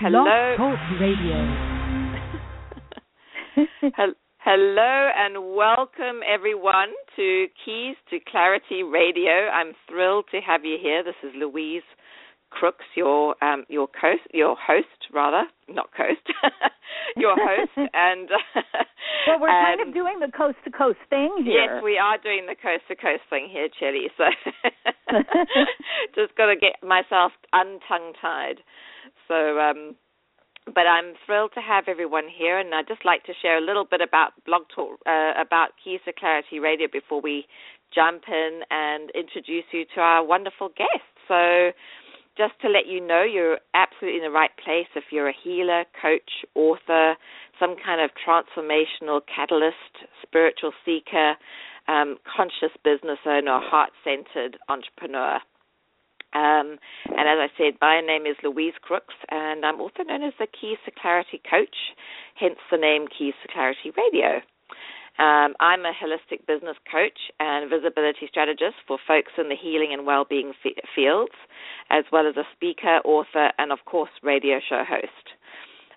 Hello. Talk Radio. Hello and welcome everyone to Keys to Clarity Radio. I'm thrilled to have you here. This is Louise Crooks, your um, your host, your host rather, not coast, your host, and well, we're and, kind of doing the coast to coast thing here. Yes, we are doing the coast to coast thing here, Chellie. So just got to get myself untongue tied. So, um, but I'm thrilled to have everyone here, and I'd just like to share a little bit about Blog Talk, uh, about Keys to Clarity Radio before we jump in and introduce you to our wonderful guests. So, just to let you know, you're absolutely in the right place if you're a healer, coach, author, some kind of transformational catalyst, spiritual seeker, um, conscious business owner, heart centered entrepreneur. Um, and as I said, my name is Louise Crooks, and I'm also known as the Keys to Clarity Coach, hence the name Keys to Clarity Radio. Um, I'm a holistic business coach and visibility strategist for folks in the healing and well-being f- fields, as well as a speaker, author, and of course, radio show host.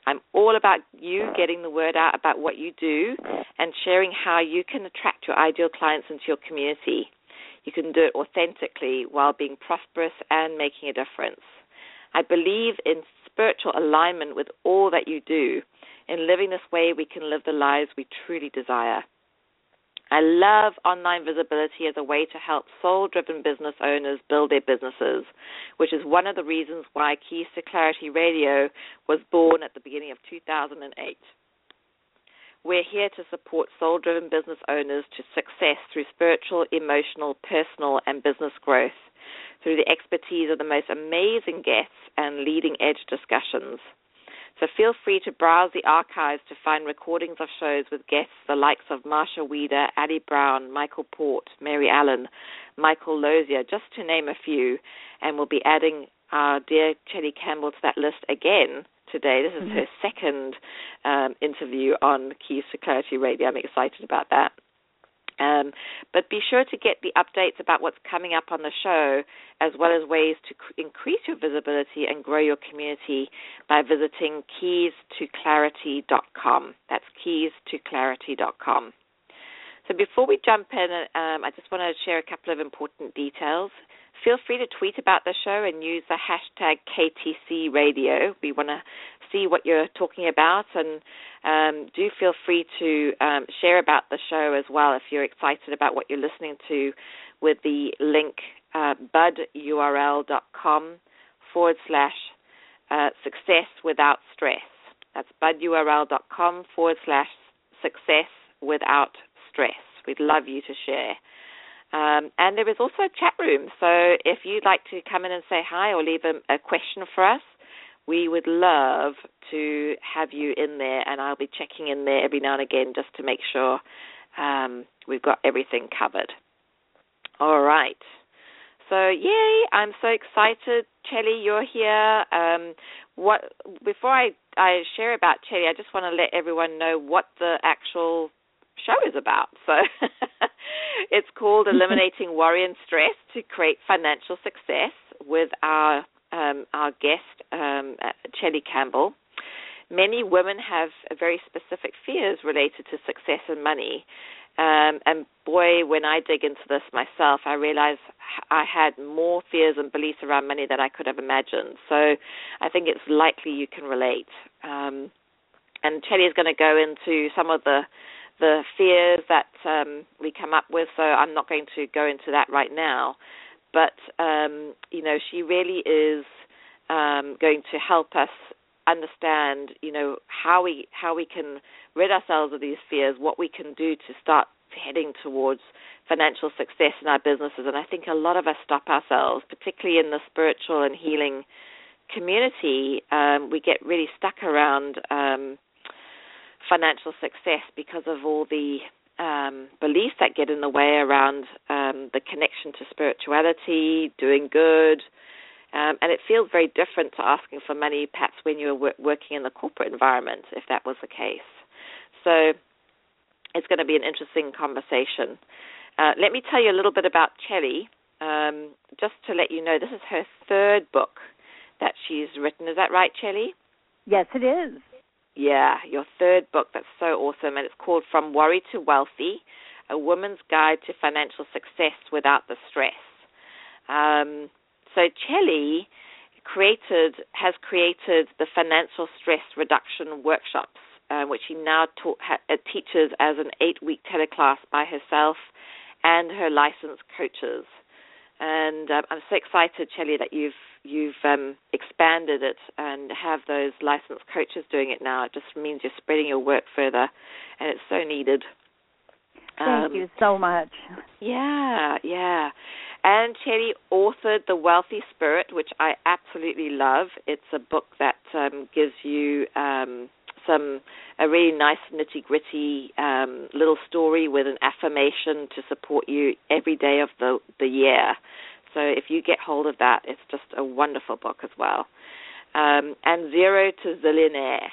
I'm all about you getting the word out about what you do and sharing how you can attract your ideal clients into your community. You can do it authentically while being prosperous and making a difference. I believe in spiritual alignment with all that you do. In living this way, we can live the lives we truly desire. I love online visibility as a way to help soul driven business owners build their businesses, which is one of the reasons why Keys to Clarity Radio was born at the beginning of 2008. We're here to support soul driven business owners to success through spiritual, emotional, personal, and business growth through the expertise of the most amazing guests and leading edge discussions. So feel free to browse the archives to find recordings of shows with guests the likes of Marcia Wieder, Addie Brown, Michael Port, Mary Allen, Michael Losier, just to name a few. And we'll be adding our dear Chellie Campbell to that list again today. This is mm-hmm. her second um, interview on Keys to Clarity Radio. I'm excited about that. Um, but be sure to get the updates about what's coming up on the show, as well as ways to cr- increase your visibility and grow your community by visiting keys2clarity.com. That's keys2clarity.com. So before we jump in, um, I just want to share a couple of important details. Feel free to tweet about the show and use the hashtag KTC Radio. We want to see what you're talking about, and um, do feel free to um, share about the show as well if you're excited about what you're listening to with the link uh, budurl.com forward slash uh, success without stress. That's budurl.com forward slash success without stress. We'd love you to share. Um, and there is also a chat room. So if you'd like to come in and say hi or leave a, a question for us, we would love to have you in there, and I'll be checking in there every now and again just to make sure um, we've got everything covered. All right. So yay! I'm so excited, Chellie. You're here. Um, what before I I share about Chellie, I just want to let everyone know what the actual show is about. So it's called Eliminating Worry and Stress to Create Financial Success with our um, our guest, um, Chellie Campbell. Many women have very specific fears related to success and money. Um, and boy, when I dig into this myself, I realize I had more fears and beliefs around money than I could have imagined. So I think it's likely you can relate. Um, and Chellie is going to go into some of the the fears that um, we come up with. So I'm not going to go into that right now. But um, you know, she really is um, going to help us understand, you know, how we how we can rid ourselves of these fears, what we can do to start heading towards financial success in our businesses. And I think a lot of us stop ourselves, particularly in the spiritual and healing community. Um, we get really stuck around um, financial success because of all the um, beliefs that get in the way around um, the connection to spirituality, doing good, um, and it feels very different to asking for money, perhaps when you were working in the corporate environment, if that was the case. So it's going to be an interesting conversation. Uh, let me tell you a little bit about Chellie. Um, just to let you know, this is her third book that she's written. Is that right, Chellie? Yes, it is. Yeah, your third book that's so awesome, and it's called From Worry to Wealthy A Woman's Guide to Financial Success Without the Stress. Um, so, Chellie created has created the financial stress reduction workshops, uh, which she now ha, uh, teaches as an eight-week teleclass by herself and her licensed coaches. And um, I'm so excited, Chellie, that you've you've um, expanded it and have those licensed coaches doing it now. It just means you're spreading your work further, and it's so needed. Thank um, you so much. Yeah, yeah. And Chellie authored The Wealthy Spirit, which I absolutely love. It's a book that um, gives you um, some a really nice nitty gritty um, little story with an affirmation to support you every day of the the year. So if you get hold of that, it's just a wonderful book as well. Um, and Zero to Zillionaire,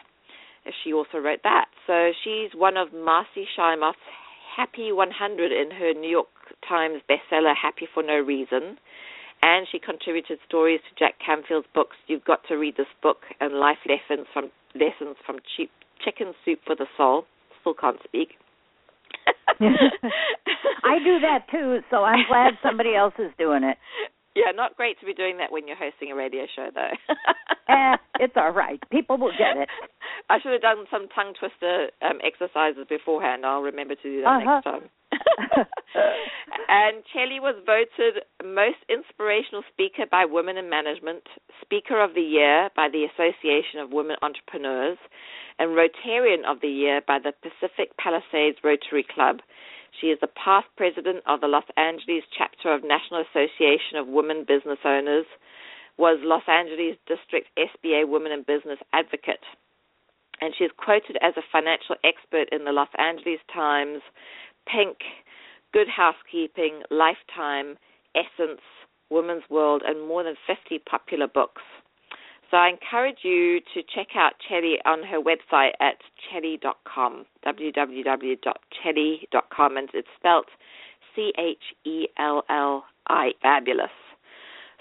she also wrote that. So she's one of Marci Shimoff's Happy 100 in her New York Times bestseller Happy for No Reason. And she contributed stories to Jack Canfield's books You've Got to Read This Book and Life Lessons from Lessons from Cheap Chicken Soup for the Soul. Still can't speak. I do that too, so I'm glad somebody else is doing it. Yeah, not great to be doing that when you're hosting a radio show, though. eh, it's all right. People will get it. I should have done some tongue twister um, exercises beforehand. I'll remember to do that uh-huh. next time. and Chellie was voted most inspirational speaker by Women in Management, Speaker of the Year by the Association of Women Entrepreneurs, and Rotarian of the Year by the Pacific Palisades Rotary Club. She is the past president of the Los Angeles chapter of National Association of Women Business Owners, was Los Angeles District SBA Women in Business Advocate, and she is quoted as a financial expert in the Los Angeles Times, Pink, Good Housekeeping, Lifetime, Essence, Women's World, and more than 50 popular books. So I encourage you to check out Chellie on her website at chellie.com, www.chellie.com, and it's spelled C H E L L I, fabulous.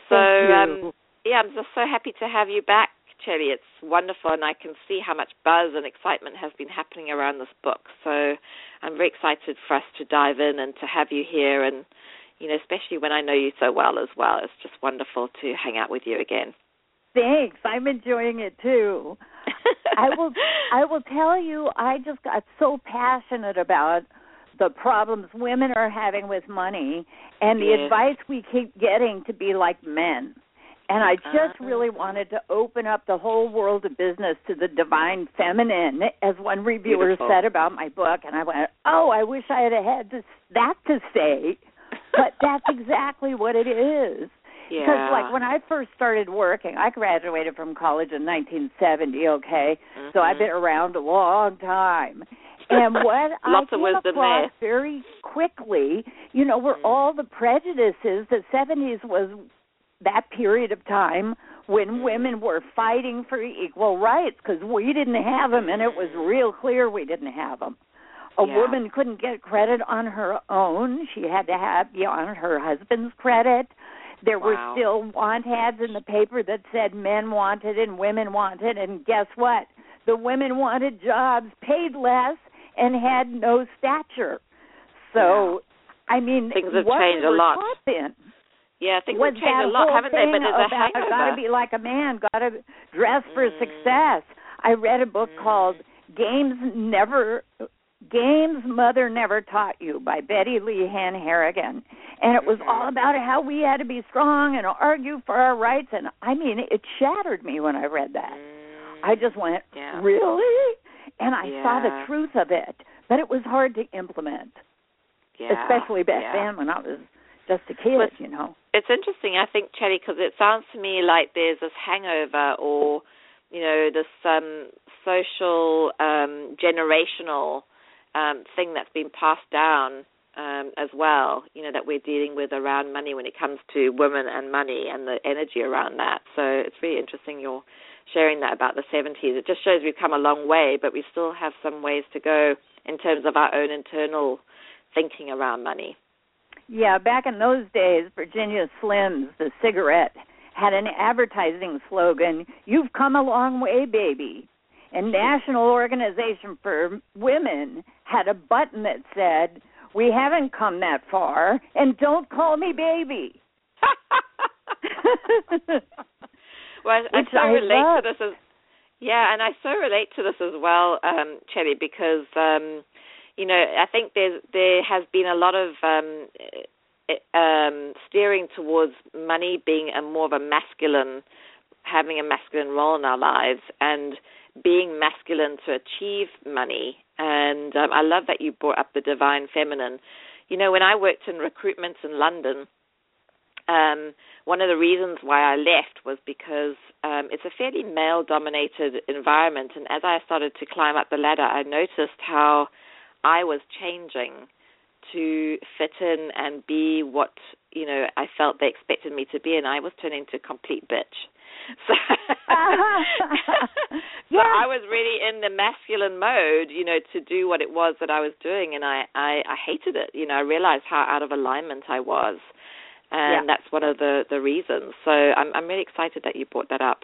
So, um, yeah, I'm just so happy to have you back, It's wonderful, and I can see how much buzz and excitement has been happening around this book. So I'm very excited for us to dive in and to have you here, and you know, especially when I know you so well as well. It's just wonderful to hang out with you again. Thanks. I'm enjoying it too. I will I will tell you I just got so passionate about the problems women are having with money and the yeah. advice we keep getting to be like men. And I just uh-huh. really wanted to open up the whole world of business to the divine feminine, as one reviewer Beautiful. said about my book. And I went, "Oh, I wish I had had this, that to say." But that's exactly what it is. Yeah. Because like when I first started working, I graduated from college in 1970. Okay, mm-hmm. so I've been around a long time. And what I came across there. very quickly, you know, were Mm. all the prejudices. The 70s was that period of time when women were fighting for equal rights because we didn't have them, and it was real clear we didn't have them. A Yeah. woman couldn't get credit on her own; she had to have be on her husband's credit. There were still want ads in the paper that said men wanted and women wanted, and guess what? The women wanted jobs, paid less, and had no stature. So, I mean, Things have changed a lot. then Yeah, things was have changed that a lot, haven't they? But there's a about hangover. gotta be like a man, gotta dress for Mm. success. I read a book Mm. called Games Never Games Mother Never Taught You by Betty Lehan Harragan. And it was all about how we had to be strong and argue for our rights and I mean it shattered me when I read that. Mm. I just went, Yeah. Really? And I saw the truth of it. But it was hard to implement. yeah. Especially back yeah. then when I was just a kid, But- you know. It's interesting, I think, Chellie, because it sounds to me like there's this hangover or, you know, this um, social, um, generational um, thing that's been passed down um, as well, you know, that we're dealing with around money when it comes to women and money and the energy around that. So it's really interesting you're sharing that about the 70s. It just shows we've come a long way, but we still have some ways to go in terms of our own internal thinking around money. Yeah, back in those days, Virginia Slims, the cigarette, had an advertising slogan, You've come a long way, baby. And National Organization for Women had a button that said, We haven't come that far, and don't call me baby. well, I, I so I relate love. to this as yeah, and I so relate to this as well, um, Chellie, because um, you know I think there's there has been a lot of um, um, steering towards money being a more of a masculine, having a masculine role in our lives, and being masculine to achieve money. And um, I love that you brought up the divine feminine. You know, when I worked in recruitment in London, um, one of the reasons why I left was because um, it's a fairly male dominated environment. And as I started to climb up the ladder, I noticed how I was changing to fit in and be what you know I felt they expected me to be, and I was turning into a complete bitch. So, so I was really in the masculine mode, you know, to do what it was that I was doing, and I I, I hated it. You know, I realized how out of alignment I was, and yeah. that's one of the the reasons. So I'm I'm really excited that you brought that up.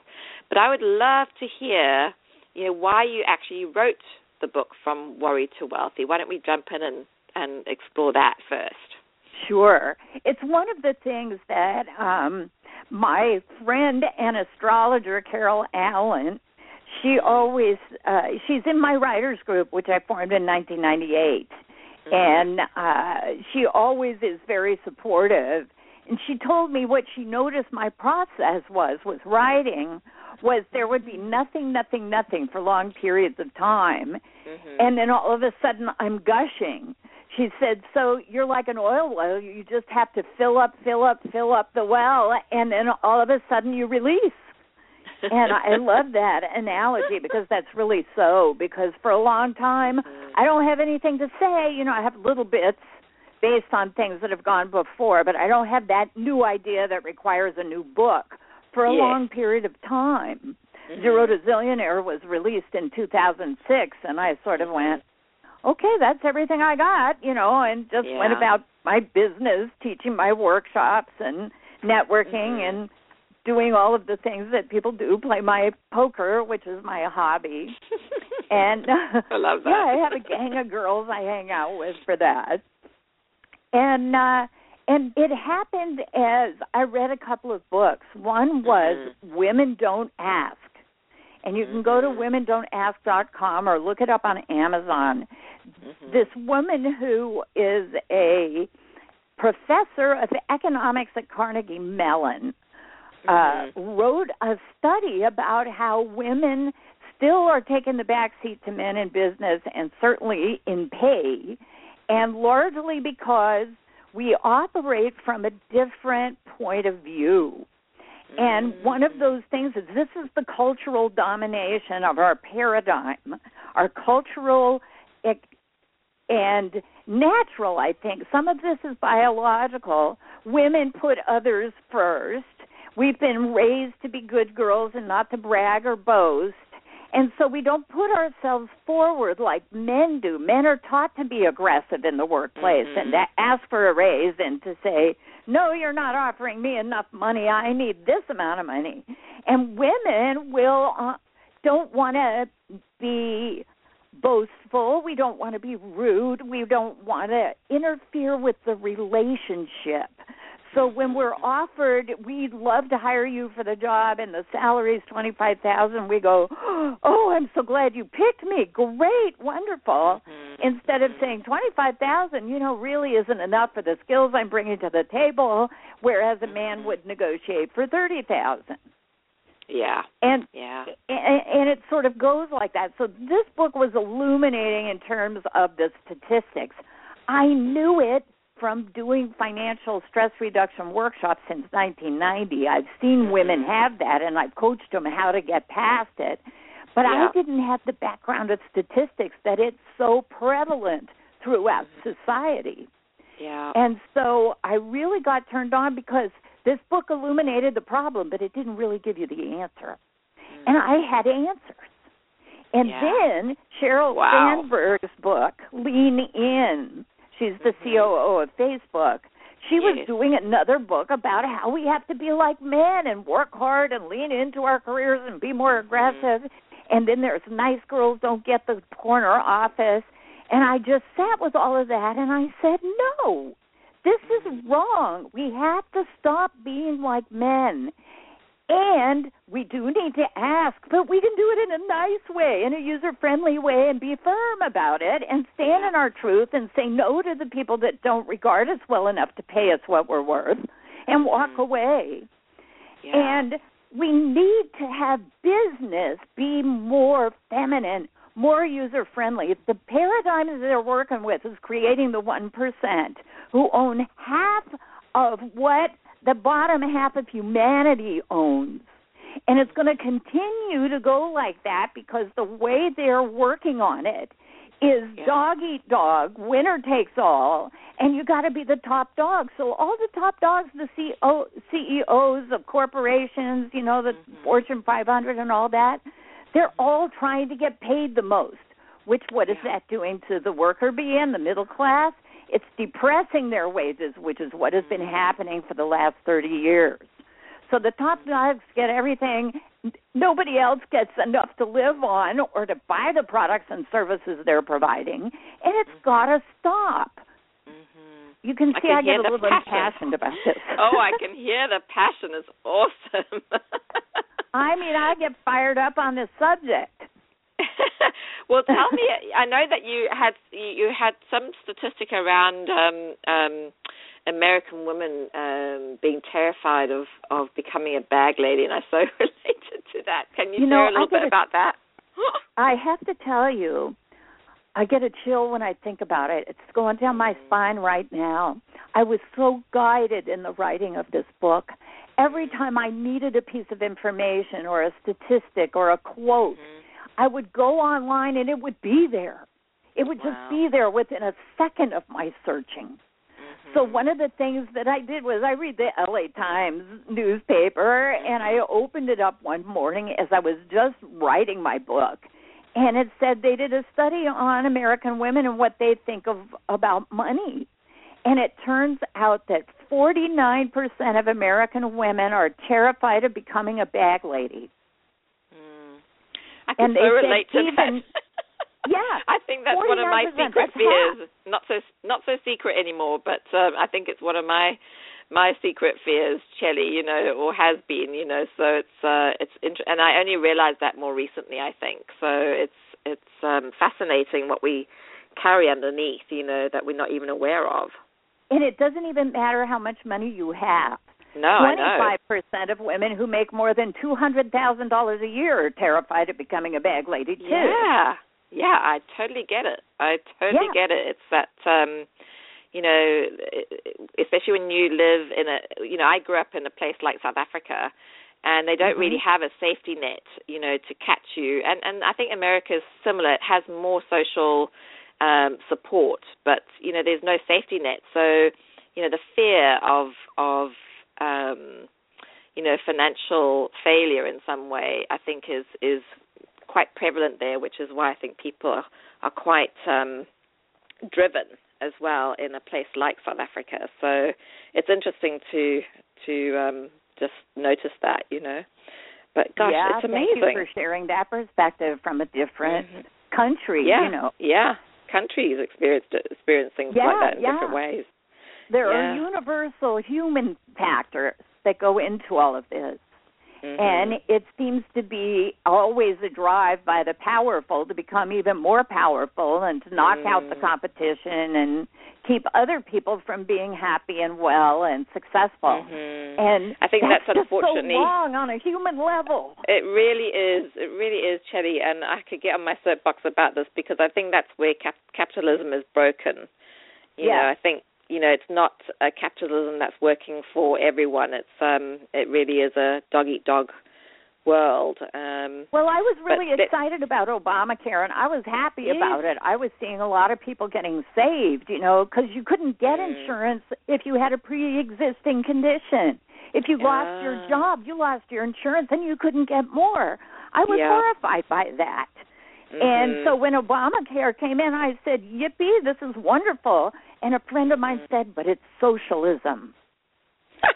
But I would love to hear, you know, why you actually wrote the book from worry to wealthy. Why don't we jump in and and explore that first? Sure. It's one of the things that um my friend and astrologer Carol Allen, she always uh she's in my writers group which I formed in 1998. Mm-hmm. And uh she always is very supportive. And she told me what she noticed my process was with writing was there would be nothing, nothing, nothing for long periods of time. Mm-hmm. And then all of a sudden I'm gushing she said, "So you're like an oil well. You just have to fill up, fill up, fill up the well, and then all of a sudden you release." and I love that analogy because that's really so. Because for a long time, I don't have anything to say. You know, I have little bits based on things that have gone before, but I don't have that new idea that requires a new book for a yeah. long period of time. Mm-hmm. Zero to Zillionaire was released in 2006, and I sort of went, okay, that's everything I got, you know, and just yeah. went about my business, teaching my workshops and networking mm-hmm. and doing all of the things that people do, play my poker, which is my hobby. and I love that. yeah, I have a gang of girls I hang out with for that. And uh and it happened as I read a couple of books. One was mm-hmm. Women Don't Ask. And you can go to mm-hmm. womendon'task.com or look it up on Amazon. Mm-hmm. This woman who is a professor of economics at Carnegie Mellon uh, mm-hmm. wrote a study about how women still are taking the back seat to men in business and certainly in pay, and largely because we operate from a different point of view. And mm-hmm. one of those things is this is the cultural domination of our paradigm, our cultural and natural, I think. Some of this is biological. Women put others first. We've been raised to be good girls and not to brag or boast. And so we don't put ourselves forward like men do. Men are taught to be aggressive in the workplace mm-hmm. and to ask for a raise and to say, no, you're not offering me enough money. I need this amount of money. And women will uh, don't want to be boastful. We don't want to be rude. We don't want to interfere with the relationship. So when we're offered, we'd love to hire you for the job, and the salary is twenty five thousand. We go, oh, I'm so glad you picked me. Great, wonderful. Mm-hmm. Instead of saying twenty five thousand, you know, really isn't enough for the skills I'm bringing to the table. Whereas a man Mm-hmm. would negotiate for thirty thousand. Yeah. And yeah. and, and it sort of goes like that. So this book was illuminating in terms of the statistics. I knew it from doing financial stress reduction workshops since 1990. I've seen women Mm-hmm. have that, and I've coached them how to get past it. But Yeah. I didn't have the background of statistics that it's so prevalent throughout society. Yeah. And so I really got turned on because this book illuminated the problem, but it didn't really give you the answer. And I had answers. And Yeah. then Cheryl Wow. Sandberg's book, Lean In, she's the Mhm. COO of Facebook. She yes. was doing another book about how we have to be like men and work hard and lean into our careers and be more Mm-hmm. aggressive. And then there's nice girls don't get the corner office. And I just sat with all of that and I said, no, this is Mm-hmm. wrong. We have to stop being like men. And we do need to ask, but we can do it in a nice way, in a user friendly way, and be firm about it and stand in our truth and say no to the people that don't regard us well enough to pay us what we're worth and walk Mhm. away. Yeah. And we need to have business be more feminine, more user friendly. The paradigm that they're working with is creating the 1% who own half of what the bottom half of humanity owns. And it's going to continue to go like that because the way they're working on it is Yeah. dog eat dog, winner takes all, and you got to be the top dog. So all the top dogs, the CEO, CEOs of corporations, you know, the Mhm. Fortune 500 and all that, they're all trying to get paid the most. Which what is Yeah. that doing to the worker bee and the middle class? It's depressing their wages, which is what has been Mhm. happening for the last 30 years. So the top dogs get everything. Nobody else gets enough to live on or to buy the products and services they're providing, and it's Mhm. got to stop. Mhm. You can I see can I get a little passion. impassioned about this. oh, I can hear the passion. is awesome. I mean, I get fired up on this subject. well, tell me. I know that you had you had some statistic around um, um, American women um, being terrified of of becoming a bag lady, and I so related to that. Can you, You know, share a little bit a- about that? I have to tell you, I get a chill when I think about it. It's going down my Mm. spine right now. I was so guided in the writing of this book. Every time I needed a piece of information or a statistic or a quote, Mhm. I would go online and it would be there. It would Wow. just be there within a second of my searching. So Mhm. one of the things that I did was I read the LA Times newspaper and I opened it up one morning as I was just writing my book and it said they did a study on American women and what they think of about money. And it turns out that 49% of American women are terrified of becoming a bag lady. I can And so relate to even- that. Yeah, I think that's one of my secret fears. Not so not so secret anymore, but um, I think it's one of my my secret fears, Chellie. You know, or has been. You know, so it's uh, it's int- and I only realized that more recently. I think so. It's it's um, fascinating what we carry underneath. You know, that we're not even aware of. and it doesn't even matter how much money you have. No. Twenty-five percent of women who make more than two hundred thousand dollars a year are terrified of becoming a bag lady too. Yeah, yeah, I totally get it. I totally Yeah. get it. It's that, um, you know, especially when you live in a, you know, I grew up in a place like South Africa, and they don't Mhm. really have a safety net, you know, to catch you. And and I think America is similar. It has more social um, support, but you know, there's no safety net. So, you know, the fear of of um, you know financial failure in some way, I think is is quite prevalent there, which is why I think people are, are quite um, driven as well in a place like South Africa. So it's interesting to to um, just notice that, you know. But gosh, yeah, it's amazing. Thank you for sharing that perspective from a different Mhm. country. Yeah, You know, yeah. Countries experience experience things like that in yeah. different ways. There Yeah. are universal human factors that go into all of this. Mhm. And it seems to be always a drive by the powerful to become even more powerful and to knock out the Mm. competition and keep other people from being happy and well and successful. Mhm. And I think that's, that's unfortunately- so wrong on a human level. It really is. It really is, Chellie, and I could get on my soapbox about this because I think that's where cap- capitalism is broken. You Yeah. know, I think you know it's not a capitalism that's working for everyone. It's um, it really is a dog eat dog world. Um, Well, I was really But that- excited about Obamacare, and I was happy Yeah. about it. I was seeing a lot of people getting saved, you know, because you couldn't get Mm. insurance if you had a pre-existing condition. If you lost your Ah. job, you lost your insurance, and you couldn't get more. I was Yeah. horrified by that. And Mhm. so when Obamacare came in, I said, "Yippee, this is wonderful." And a friend of mine said, "But it's socialism."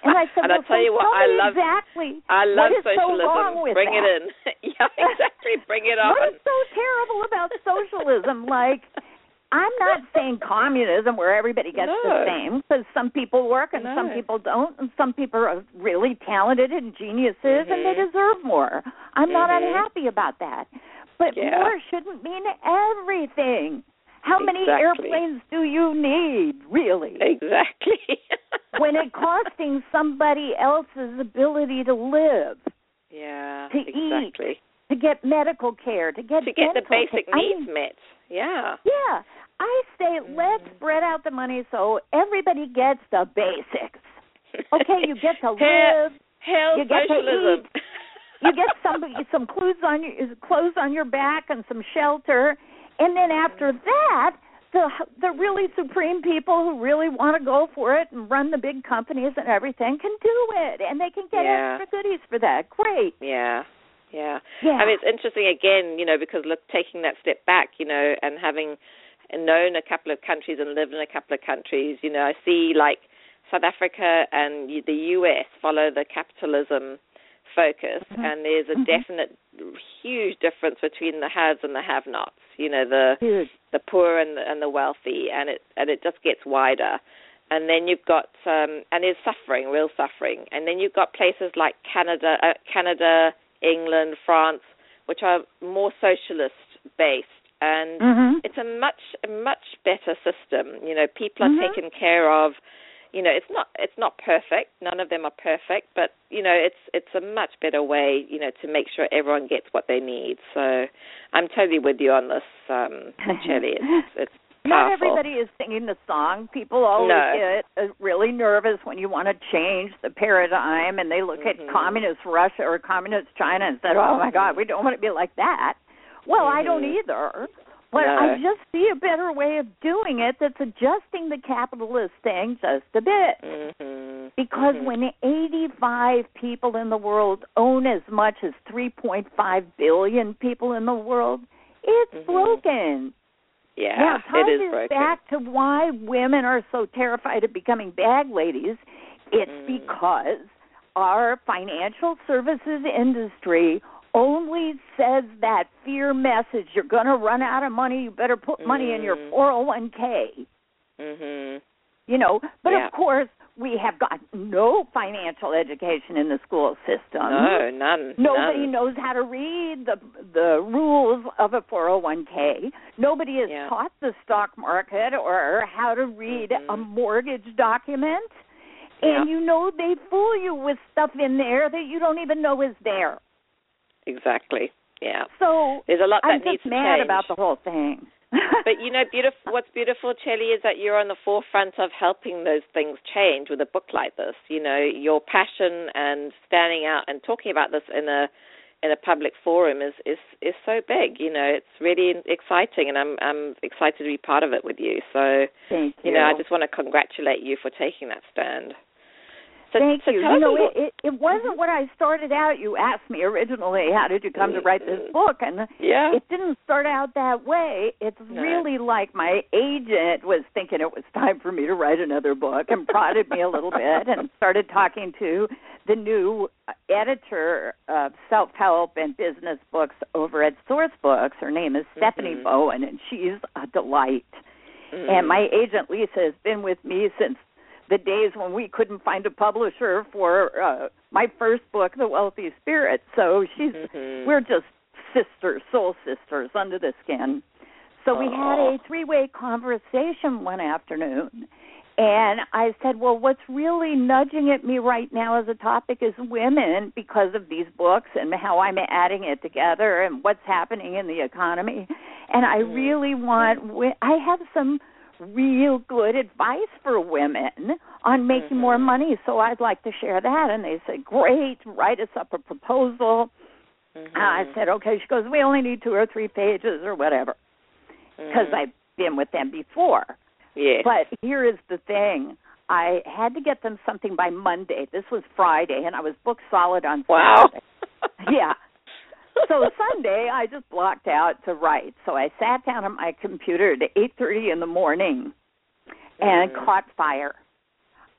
And I said, and well, I'll tell you what, I love exactly I love what is socialism. so wrong with Bring that? it in. yeah, exactly. Bring it on. What is so terrible about socialism? Like, I'm not saying communism where everybody gets the same because some people work and some people don't, and some people are really talented and geniuses and they Mhm. deserve more. I'm not Mhm. unhappy about that. But Yeah. more shouldn't mean everything. How many Exactly. airplanes do you need, really? Exactly. when it's costing somebody else's ability to live, yeah, to eat, exactly. to get medical care, to get To get the basic care. I needs mean, met. Yeah. yeah, I say let's Mhm. spread out the money so everybody gets the basics. Okay, you get to live, Hail you get to socialism. You get some some clothes on your clothes on your back and some shelter, and then after that, the the really supreme people who really want to go for it and run the big companies and everything can do it, and they can get Yeah. extra goodies for that. Great. Yeah, yeah. Yeah. I mean, it's interesting again, you know, because look, taking that step back, you know, and having known a couple of countries and lived in a couple of countries, you know, I see like South Africa and the US follow the capitalism focus, Mhm. and there's a Mhm. definite huge difference between the haves and the have-nots. You know, the Huge. the poor and the, and the wealthy, and it and it just gets wider. And then you've got um, and there's suffering, real suffering. And then you've got places like Canada, uh, Canada, England, France, which are more socialist based, and Mhm. it's a much a much better system. You know, people are Mhm. taken care of. You know, it's not it's not perfect. None of them are perfect, but you know, it's it's a much better way. You know, to make sure everyone gets what they need. So, I'm totally with you on this, um, Shelley. It's it's Not everybody is singing the song. People always No. get uh, really nervous when you want to change the paradigm, and they look Mhm. at communist Russia or communist China and say, "Oh my God, we don't want to be like that." Well, I don't Mhm. either. But No. I just see a better way of doing it that's adjusting the capitalist thing just a bit. Mhm. Because Mhm. when 85 people in the world own as much as 3.5 billion people in the world, it's Mhm. broken. yeah, now, tie it is broken. back to why women are so terrified of becoming bag ladies. It's Mm. because our financial services industry only says that fear message you're going to run out of money, you better put money in your Mm. 401k. Mhm. You know, but Yeah. of course, we have got no financial education in the school system. No, none. Nobody none. knows how to read the the rules of a 401k. Nobody is Yeah. taught the stock market or how to read a Mhm. mortgage document. Yeah. And you know they fool you with stuff in there that you don't even know is there. Exactly. Yeah. So There's a lot that I'm needs just to mad change. about the whole thing. But you know, beautiful. What's beautiful, Chellie, is that you're on the forefront of helping those things change with a book like this. You know, your passion and standing out and talking about this in a in a public forum is is is so big. You know, it's really exciting, and I'm I'm excited to be part of it with you. So, Thank you. you know, I just want to congratulate you for taking that stand. So, Thank so you. You know, it, it it wasn't what I started out. You asked me originally, how did you come to write this book? And yeah. it didn't start out that way. It's No. really like my agent was thinking it was time for me to write another book and prodded me a little bit and started talking to the new editor of self help and business books over at Source Books. Her name is Stephanie Mhm. Bowen, and she's a delight. Mm. And my agent Lisa has been with me since the days when we couldn't find a publisher for uh, my first book, The Wealthy Spirit. So she's Mhm. we're just sisters, soul sisters under the skin. So we had a three-way conversation one afternoon. And I said, "Well, what's really nudging at me right now as a topic is women because of these books and how I'm adding it together and what's happening in the economy. And I Mhm. really want I have some real good advice for women on making more Mhm. money, so I'd like to share that." And they said, "Great, write us up a proposal." Mhm. I said, "Okay." She goes, "We only need two or three pages or whatever." Because Mhm. I've been with them before. yes. But here is the thing. I had to get them something by Monday. This was Friday, and I was booked solid on wow. Saturday. Yeah. So Sunday I just blocked out to write. So I sat down at my computer at 8:30 in the morning and Mhm. caught fire.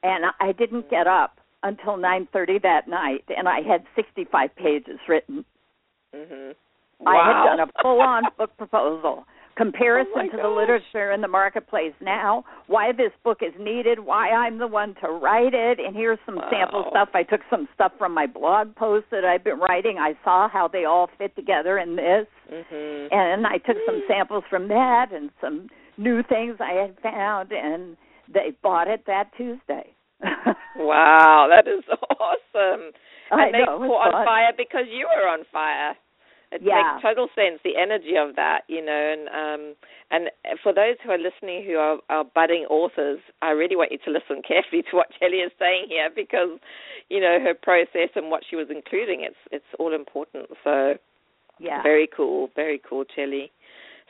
And I didn't get up until 9:30 that night and I had 65 pages written. Mhm. I had done a full-on book proposal, comparison Oh to the literature in the marketplace now, why this book is needed, why I'm the one to write it, and here's some sample stuff. I took some stuff from my blog post that I've been writing. I saw how they all fit together in this, Mhm. and I took some samples from that and some new things I had found, and they bought it that Tuesday. Wow, that is awesome. I and they know, it's caught on fun. fire because you were on fire. It Yeah. makes total sense, the energy of that, you know, and um and for those who are listening who are, are budding authors, I really want you to listen carefully to what Kelly is saying here because, you know, her process and what she was including, it's it's all important. So Yeah. very cool, very cool, Kelly.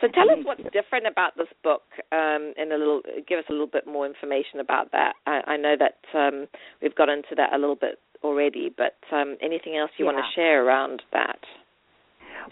So tell us what's different about this book, um, and a little give us a little bit more information about that. I, I know that um, we've got into that a little bit already, but um, anything else you want to share around that?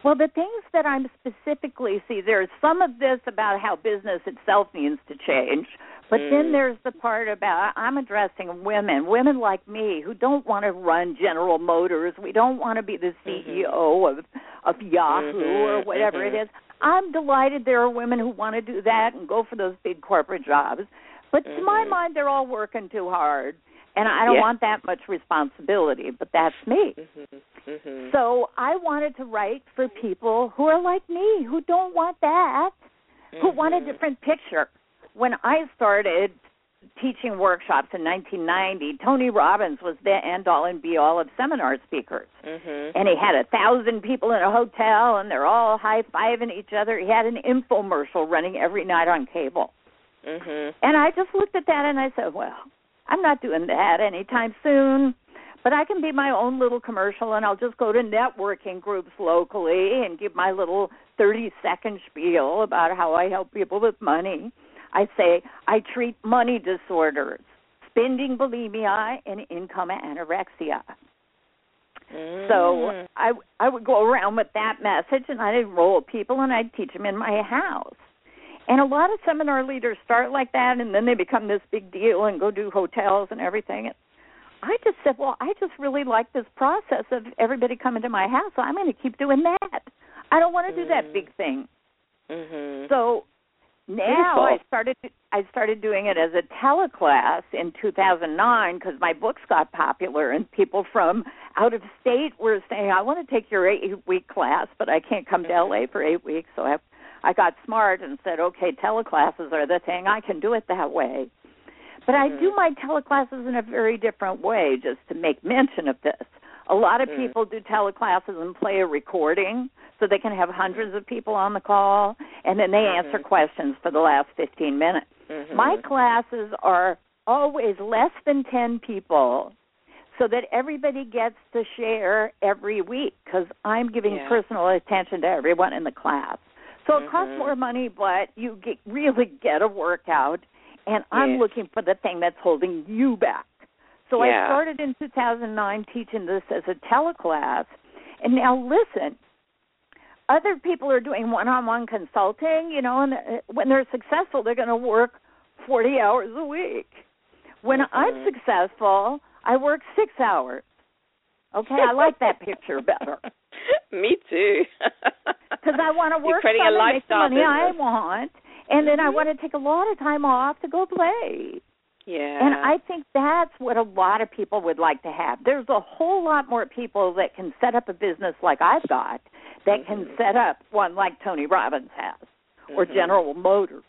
Well, the things that I'm specifically see, there's some of this about how business itself needs to change, but Mm. then there's the part about I'm addressing women, women like me who don't want to run General Motors. We don't want to be the CEO of of Yahoo or Mhm, whatever mhm. it is. I'm delighted there are women who want to do that and go for those big corporate jobs. But to my Mhm. mind, they're all working too hard, and I don't Yeah. want that much responsibility. But that's me. Mhm. Mhm. So I wanted to write for people who are like me, who don't want that, who want a Mhm. different picture. When I started teaching workshops in 1990, Tony Robbins was the end all and be all of seminar speakers. Mhm. And he had a thousand people in a hotel, and they're all high fiving each other. He had an infomercial running every night on cable. Mhm. And I just looked at that and I said, well, I'm not doing that anytime soon. But I can be my own little commercial and I'll just go to networking groups locally and give my little 30 second spiel about how I help people with money. I say, I treat money disorders, spending bulimia, and income anorexia. So Mm. I I would go around with that message, and I'd enroll people, and I'd teach them in my house. And a lot of seminar leaders start like that, and then they become this big deal and go do hotels and everything. And I just said, well, I just really like this process of everybody coming to my house, so I'm going to keep doing that. I don't want to do that Mm. big thing. Mhm. So now Beautiful. I started I started doing it as a teleclass in 2009 because my books got popular and people from out of state were saying I want to take your 8 week class but I can't come to Mhm. LA for 8 weeks so I I got smart and said okay teleclasses are the thing I can do it that way. But I do Mhm. my teleclasses in a very different way just to make mention of this. A lot of Mm. people do teleclasses and play a recording so they can have hundreds of people on the call and then they answer Mhm. questions for the last 15 minutes. Mhm. My classes are always less than 10 people so that everybody gets to share every week because I'm giving Yeah. personal attention to everyone in the class. So it costs Mhm. more money, but you get, really get a workout. And I'm Yes. looking for the thing that's holding you back. So Yeah. I started in 2009 teaching this as a teleclass. And now listen, other people are doing one-on-one consulting, you know, and uh, when they're successful, they're going to work 40 hours a week. When I'm Mhm. successful, I work 6 hours. Okay, I like that picture better Me too. because I want to You're work creating some a and make the lifestyle money I want, and then I Mhm. want to take a lot of time off to go play. Yeah. And I think that's what a lot of people would like to have. There's a whole lot more people that can set up a business like I've got that can Mhm. set up one like Tony Robbins has or Mhm. General Motors.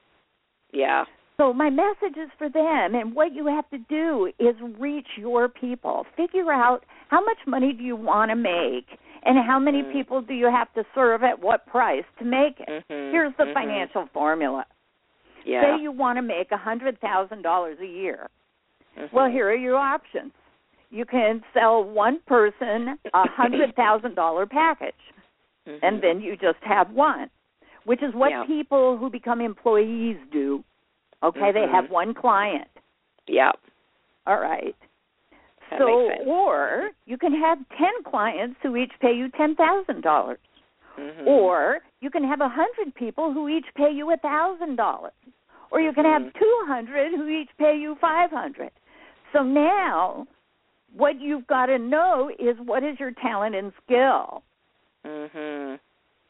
Yeah. So my message is for them and what you have to do is reach your people. Figure out how much money do you want to make and how many Mhm. people do you have to serve at what price to make it. Mhm. Here's the Mhm. financial formula. Yeah. Say you want to make a hundred thousand dollars a year. Mhm. Well, here are your options. You can sell one person a hundred thousand dollar package, Mhm. and then you just have one, which is what Yeah. people who become employees do. Okay, they have one client. Yep. All right. That so, or you can have ten clients who each pay you ten thousand dollars. Mm-hmm. Or you can have a hundred people who each pay you a thousand dollars. Or you can have Mm-hmm. two hundred who each pay you five hundred. So now what you've got to know is what is your talent and skill Mhm.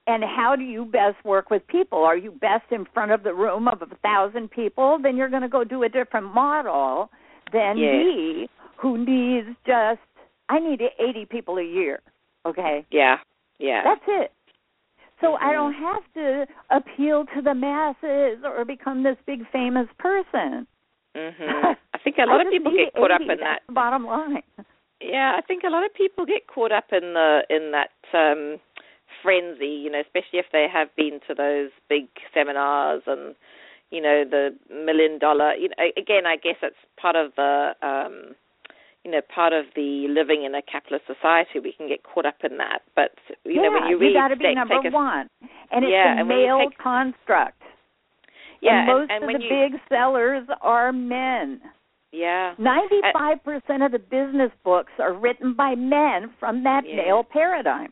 and how do you best work with people are you best in front of the room of a thousand people then you're going to go do a different model than Yes. me who needs just i need 80 people a year okay Yeah. Yeah. that's it so i Mhm. don't have to appeal to the masses or become this big famous person mhm. I think a lot of people get caught up in that. bottom line Yeah, I think a lot of people get caught up in the in that um frenzy, you know, especially if they have been to those big seminars and you know the million dollar. You know, again, I guess it's part of the um you know part of the living in a capitalist society. We can get caught up in that, but you yeah, know when you really got to be number a, one and it's Yeah, a and male take- construct yeah, and most and, and of when the you big sellers are men. yeah 95% of the business books are written by men from that Yeah. male paradigm.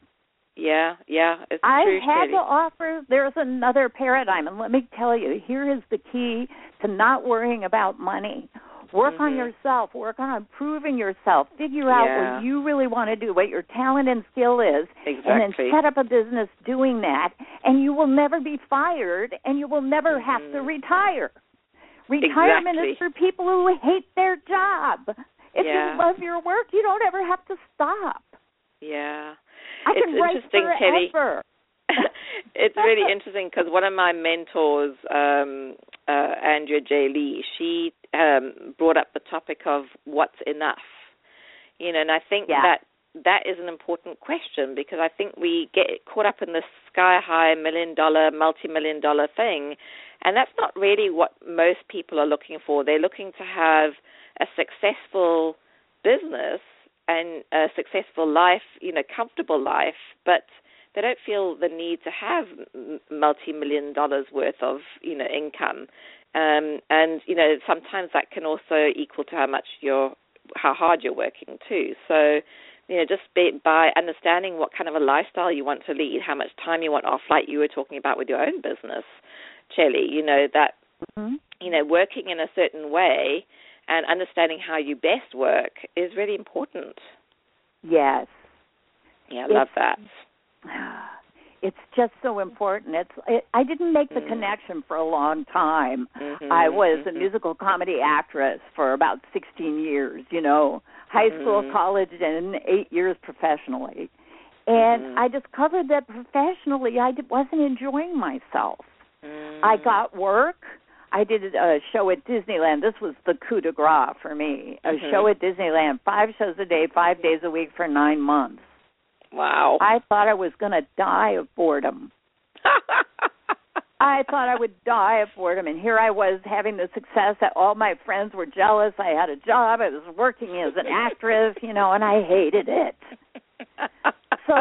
yeah yeah it's I true, had Chellie. to offer there's another paradigm and let me tell you here is the key to not worrying about money. Work on Mhm. yourself, work on improving yourself, figure out Yeah. what you really want to do, what your talent and skill is, and then set up a business doing that and you will never be fired and you will never have to Mhm. retire. Retirement Exactly. is for people who hate their job. If Yeah. you love your work, you don't ever have to stop. yeah I It's can write interesting, Teddy. forever. it's really interesting because one of my mentors, um, uh, Andrea J. Lee, she um, brought up the topic of what's enough. You know, and I think Yeah. that that is an important question because I think we get caught up in this sky high million dollar, multi million dollar thing, and that's not really what most people are looking for. They're looking to have a successful business and a successful life, you know, comfortable life, but they don't feel the need to have multi-million dollars worth of, you know, income. Um, and you know, sometimes that can also equal to how much you're, how hard you're working too. So, you know, just be, by understanding what kind of a lifestyle you want to lead, how much time you want off, like you were talking about with your own business, Chellie, you know, that Mhm. you know, working in a certain way and understanding how you best work is really important. Yes. Yeah, I It's- love that. It's just so important. It's it, I didn't make the Mm. connection for a long time. Mhm, I was a mhm. musical comedy actress for about 16 years, you know, high school, Mhm. college, and eight years professionally. And Mhm. I discovered that professionally I d- wasn't enjoying myself. I Mm. got work. I did a show at Disneyland. This was the coup de grace for me. A Mhm. show at Disneyland, five shows a day, five days a week for nine months. Wow. I thought I was going to die of boredom. I thought I would die of boredom, and here I was having the success that all my friends were jealous. I had a job. I was working as an actress, you know, and I hated it. So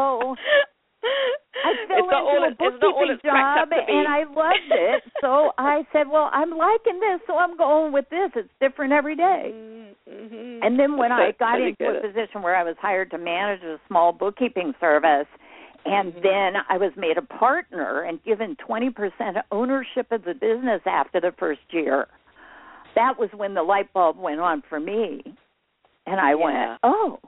I fell it's not all into a it- it's not all bookkeeping job, up to be. and I loved it. So I said, "Well, I'm liking this, so I'm going with this. It's different every day." Mm. Mhm. And then when That's I got into a position where I was hired to manage a small bookkeeping service, and Mhm. then I was made a partner and given 20% ownership of the business after the first year, that was when the light bulb went on for me. And I Yeah. went, oh,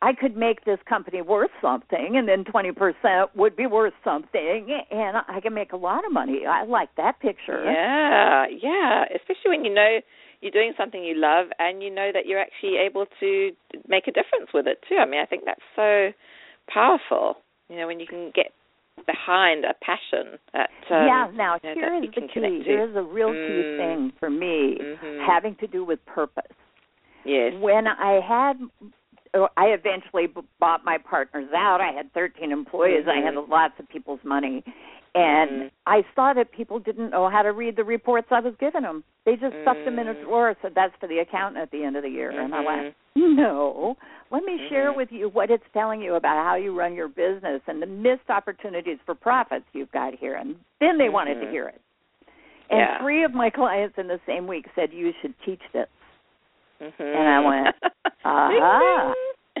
I could make this company worth something, and then 20% would be worth something, and I can make a lot of money. I like that picture. Yeah, yeah. Especially when you know you're doing something you love and you know that you're actually able to make a difference with it too. I mean, I think that's so powerful. You know, when you can get behind a passion that um, yeah, now you know, here is the key. to. Here's a real key Mm. thing for me Mhm. having to do with purpose. Yes. When I had, or I eventually bought my partners out. I had 13 employees. I Mhm. handled lots of people's money, and. I saw that people didn't know how to read the reports I was giving them. They just stuffed them in a Mm. drawer, said that's for the accountant at the end of the year, and I Mhm. went, no. Let me share Mhm. with you what it's telling you about how you run your business and the missed opportunities for profits you've got here. And then they wanted to Mhm. hear it. And Yeah. three of my clients in the same week said you should teach this. Mhm. And I went,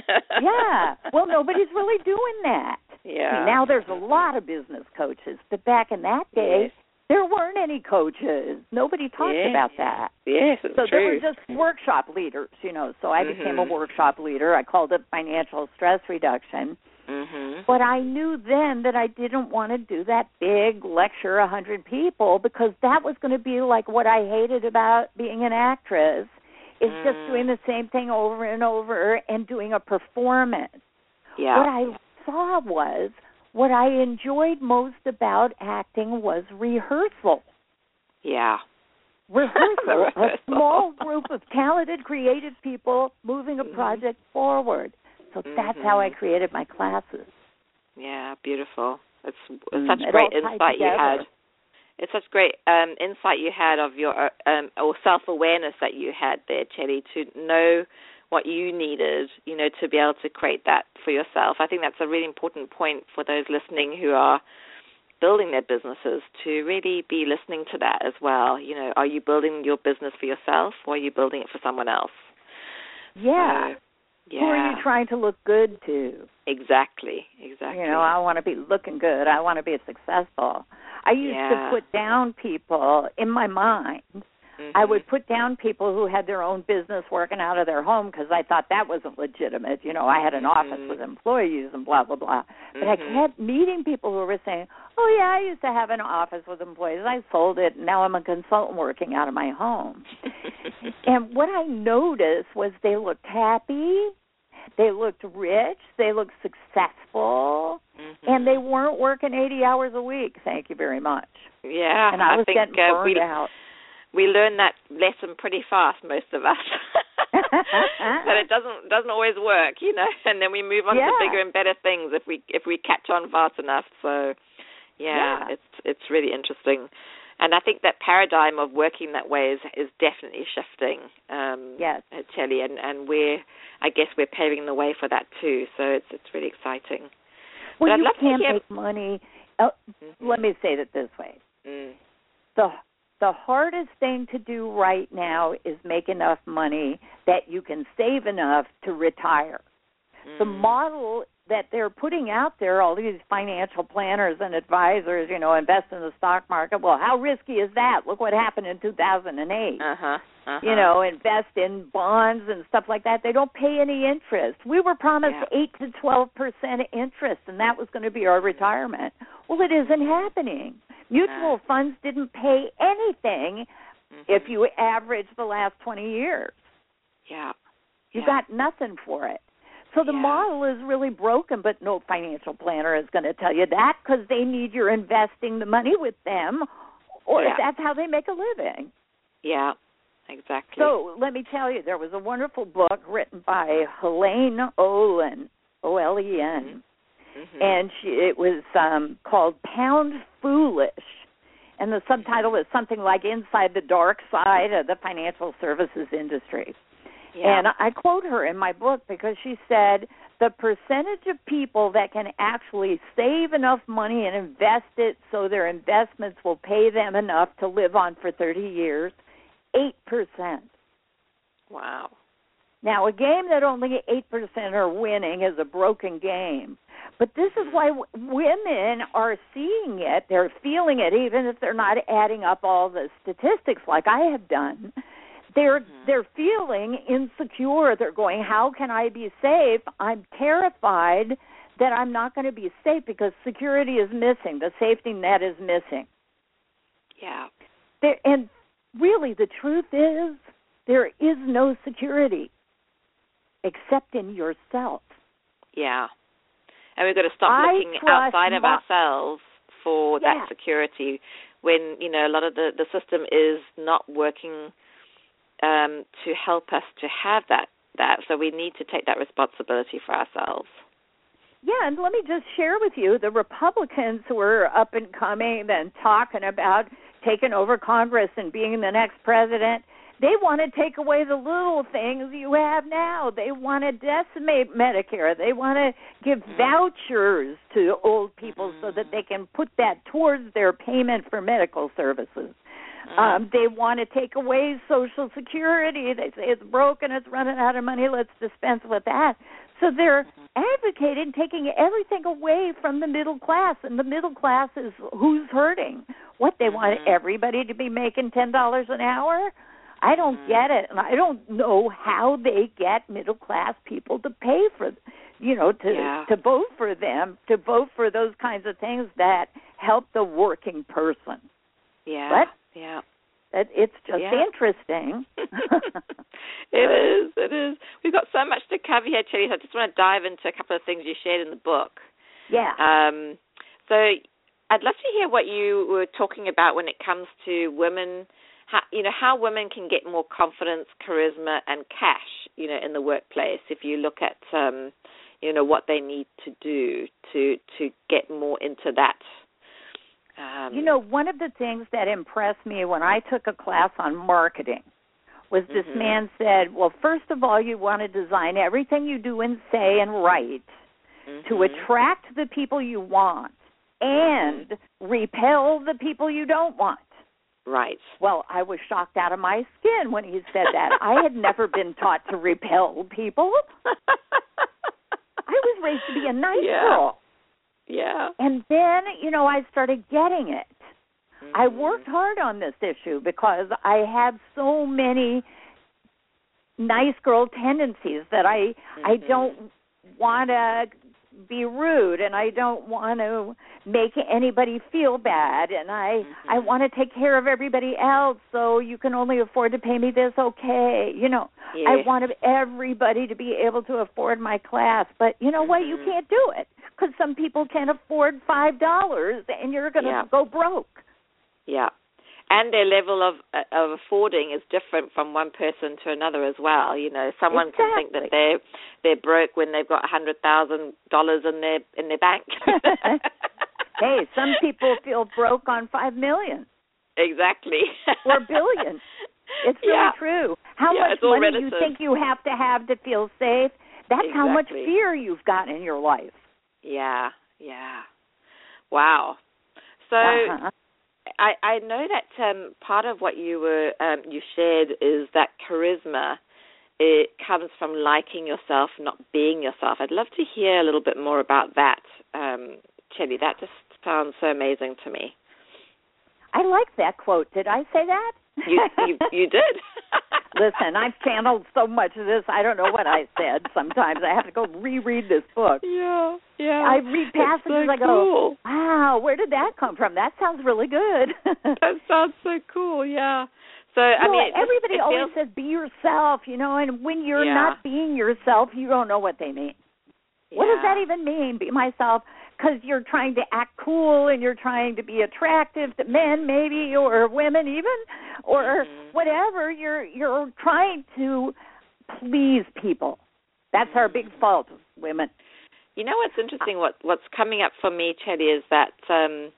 ding. yeah. Well, nobody's really doing that. Yeah. now there's a lot of business coaches, but back in that day, Yes. there weren't any coaches. Nobody talked Yes. about that. Yes, it's So true. there were just workshop leaders, you know. So I became a Mhm. workshop leader. I called it financial stress reduction. Mm-hmm. But I knew then that I didn't want to do that big lecture a hundred people because that was going to be like what I hated about being an actress is just Mm. doing the same thing over and over and doing a performance. Yeah. What I saw was what I enjoyed most about acting was rehearsal. yeah. Rehearsal, a small group of talented, creative people moving a Mhm. project forward. So that's how I Mhm. created my classes. Yeah, beautiful. It's, it's Mm, such it great insight you had. It's such great um, insight you had of your uh, um, or self awareness that you had there, Chellie, to know what you needed, you know, to be able to create that for yourself. I think that's a really important point for those listening who are building their businesses to really be listening to that as well. You know, are you building your business for yourself or are you building it for someone else? Yeah. So, yeah. Who are you trying to look good to? Exactly. Exactly. You know, I want to be looking good. I want to be successful. I used Yeah. to put down people in my mind. I Mhm. would put down people who had their own business working out of their home because I thought that wasn't legitimate. You know, I had an office Mhm. with employees and blah blah blah. But I Mhm. kept meeting people who were saying, "Oh yeah, I used to have an office with employees. I sold it, and now I'm a consultant working out of my home." and what I noticed was they looked happy, they looked rich, they looked successful, Mhm. and they weren't working 80 hours a week. Thank you very much. yeah, And I was think getting uh, burned we out. We learn that lesson pretty fast, most of us. but it doesn't doesn't always work, you know. And then we move on Yeah. to bigger and better things if we if we catch on fast enough. So, yeah, Yeah. it's it's really interesting. And I think that paradigm of working that way is is definitely shifting. Um, Yes. Chellie, and and we're I guess we're paving the way for that too. So it's it's really exciting. But Well, I'd you love can't hear- make money. Uh, Mhm. let me say it this way: Mm. the the hardest thing to do right now is make enough money that you can save enough to retire. The Mm. model that they're putting out there, all these financial planners and advisors, you know, invest in the stock market. Well, how risky is that? Look what happened in 2008. Uh-huh. uh-huh. you know, invest in bonds and stuff like that. They don't pay any interest. We were promised Yeah. eight to twelve percent interest, and that was going to be our retirement. Well, it isn't happening. Mutual Uh. funds didn't pay anything Mhm. if you average the last twenty years. yeah. You Yeah. got nothing for it. So the Yeah. model is really broken, but no financial planner is going to tell you that because they need your investing the money with them, or Yeah. that's how they make a living. Yeah, exactly. So let me tell you, there was a wonderful book written by Helaine Olen, O L E N, Mhm. and she, it was um, called Pound Foolish, and the subtitle was something like "Inside the Dark Side of the Financial Services Industry." yeah. And I quote her in my book because she said the percentage of people that can actually save enough money and invest it so their investments will pay them enough to live on for 30 years, 8%. wow. Now, a game that only 8% are winning is a broken game. But this is why w- women are seeing it, they're feeling it even if they're not adding up all the statistics like I have done. They're Mhm. they're feeling insecure. They're going, "How can I be safe? I'm terrified that I'm not going to be safe because security is missing. The safety net is missing." Yeah. There, and really, the truth is, there is no security except in yourself. Yeah. And we've got to stop I looking outside of ourselves for Yeah. that security when, you know, a lot of the, the system is not working um, to help us to have that that. So we need to take that responsibility for ourselves. Yeah, and let me just share with you the Republicans who are up and coming and talking about taking over Congress and being the next president. They want to take away the little things you have now. They want to decimate Medicare. They want to give Mhm. vouchers to old people so that they can put that towards their payment for medical services. Mm. Um, they want to take away Social Security. They say it's broken, it's running out of money. Let's dispense with that. So they're advocating taking everything away from the middle class, and the middle class is who's hurting. What they want everybody to be making ten dollars an hour. I don't get it, and I don't know how they get middle class people to pay for, you know, to Yeah. to vote for them, to vote for those kinds of things that help the working person. Yeah. What? Yeah. It, it's just Yeah. interesting. it is. It is. We've got so much to cover here, Chellie. So I just want to dive into a couple of things you shared in the book. yeah. Um, so I'd love to hear what you were talking about when it comes to women. How, you know how women can get more confidence, charisma, and cash. You know, in the workplace. If you look at, um, you know, what they need to do to to get more into that. Um, You know, one of the things that impressed me when I took a class on marketing was this Mhm. man said, "Well, first of all, you want to design everything you do and say and write to mhm. attract the people you want and repel the people you don't want." Right. Well, I was shocked out of my skin when he said that. I had never been taught to repel people. I was raised to be a nice Yeah. girl. Yeah. And then, you know, I started getting it. I Mhm. worked hard on this issue because I had so many nice girl tendencies that I I Mhm. don't want to be rude and I don't want to make anybody feel bad and I I Mhm. want to take care of everybody else so you can only afford to pay me this okay you know I want everybody to be able to afford my class but you know what you Mhm. can't do it cuz some people can't afford $5 and you're going to Yeah. go broke Yeah, and their level of of affording is different from one person to another as well. You know, someone can think that they're they're broke when they've got a hundred thousand dollars in their in their bank. hey some people feel broke on 5 million exactly or billion It's really yeah. true. How Yeah, much money relative. you think you have to have to feel safe? That's how much fear you've got in your life. Yeah, yeah. Wow. So Uh-huh. I, I know that um, part of what you were um, you shared is that charisma it comes from liking yourself, not being yourself. I'd love to hear a little bit more about that, um, Chellie. That just sounds so amazing to me. I like that quote. Did I say that? You you, you did. Listen, I've channeled so much of this. I don't know what I said. Sometimes I have to go reread this book. Yeah, yeah. I read passages. so I go, cool. "Wow, where did that come from? That sounds really good." That sounds so cool. Yeah. So I well, mean, everybody it always feels, says be yourself, you know, and when you're Yeah. not being yourself, you don't know what they mean. What does that even mean? Be myself because you're trying to act cool and you're trying to be attractive to men, maybe, or women, even, or Mhm. whatever. You're you're trying to please people. That's our big Mhm. fault, women. You know what's interesting? What what's coming up for me, Chellie, is that um,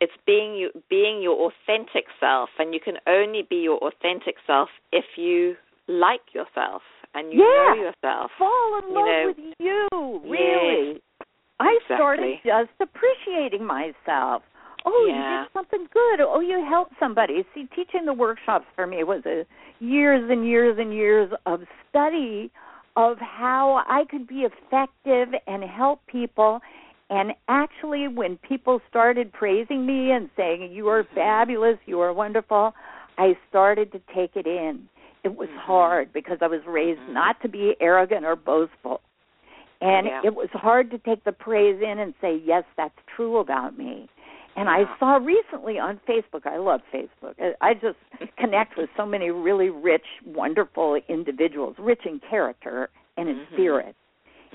it's being you being your authentic self, and you can only be your authentic self if you like yourself and you Yeah. know yourself. Fall in You love know, with you, really. I started just appreciating myself. Oh, Yeah. you did something good. Oh, you helped somebody. See, teaching the workshops for me was a years and years and years of study of how I could be effective and help people. And actually, when people started praising me and saying, You are fabulous, you are wonderful, I started to take it in. It was Mhm. hard because I was raised Mhm. not to be arrogant or boastful. And Yeah. it was hard to take the praise in and say, Yes, that's true about me. And I saw recently on Facebook, I love Facebook. I- I just connect with so many really rich, wonderful individuals, rich in character and in Mhm. spirit.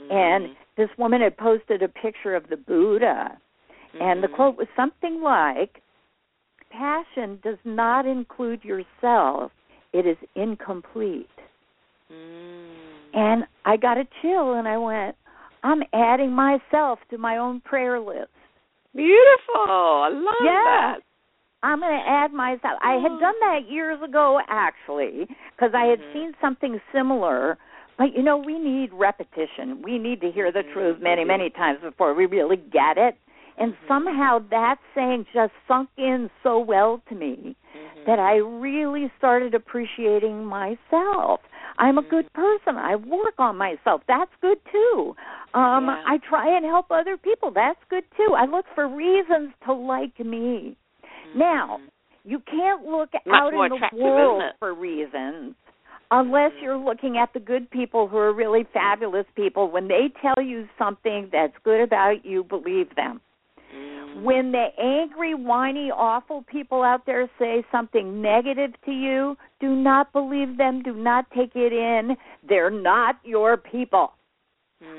And this woman had posted a picture of the Buddha, and the Mhm. quote was something like, Passion does not include yourself, it is incomplete. Mm. And I got a chill and I went, I'm adding myself to my own prayer list. Beautiful. I love Yeah. that. I'm going to add myself. I had Oh. done that years ago, actually, because I had Mhm. seen something similar. But you know, we need repetition. We need to hear the Mhm, truth many, many times before we really get it. And Mhm. somehow that saying just sunk in so well to me Mhm. that I really started appreciating myself. I'm a good person. I work on myself. That's good too. Um Yeah. I try and help other people. That's good too. I look for reasons to like me. Now, you can't look Mm-hmm. Much out in the world for reasons unless Mhm. you're looking at the good people who are really fabulous people. When they tell you something that's good about you, believe them. Mm. When the angry, whiny, awful people out there say something negative to you, do not believe them. Do not take it in. They're not your people.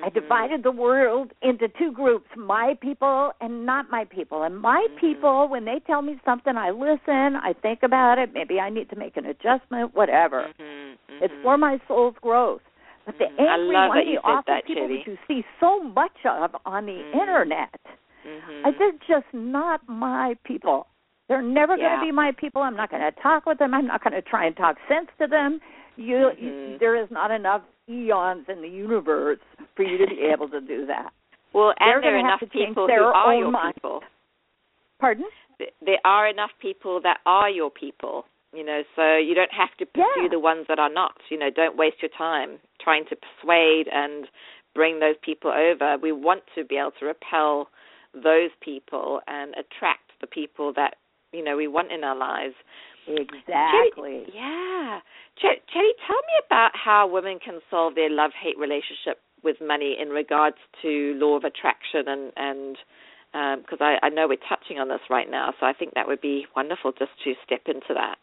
I Mhm. divided the world into two groups my people and not my people. And my Mhm. people, when they tell me something, I listen, I think about it. Maybe I need to make an adjustment, whatever. Mhm, It's mhm. for my soul's growth. But the Mhm. Angry, whiny, awful people Judy. that you see so much of on the Mhm. internet, Mhm. uh, they're just not my people. They're never going to be my people. I'm not going to talk with them. I'm not going to try and talk sense to them. You, you, Mhm. there is not enough eons in the universe for you to be able to do that. well, and there are enough people who are your mind. people. Pardon? There are enough people that are your people. You know, so you don't have to pursue Yeah. the ones that are not. You know, don't waste your time trying to persuade and bring those people over. We want to be able to repel those people and attract the people that you know we want in our lives. Exactly. Chellie, yeah. Ch- Chellie, tell me about how women can solve their love hate relationship with money in regards to law of attraction and and because I, I know we're touching on this right now, so I think that would be wonderful just to step into that.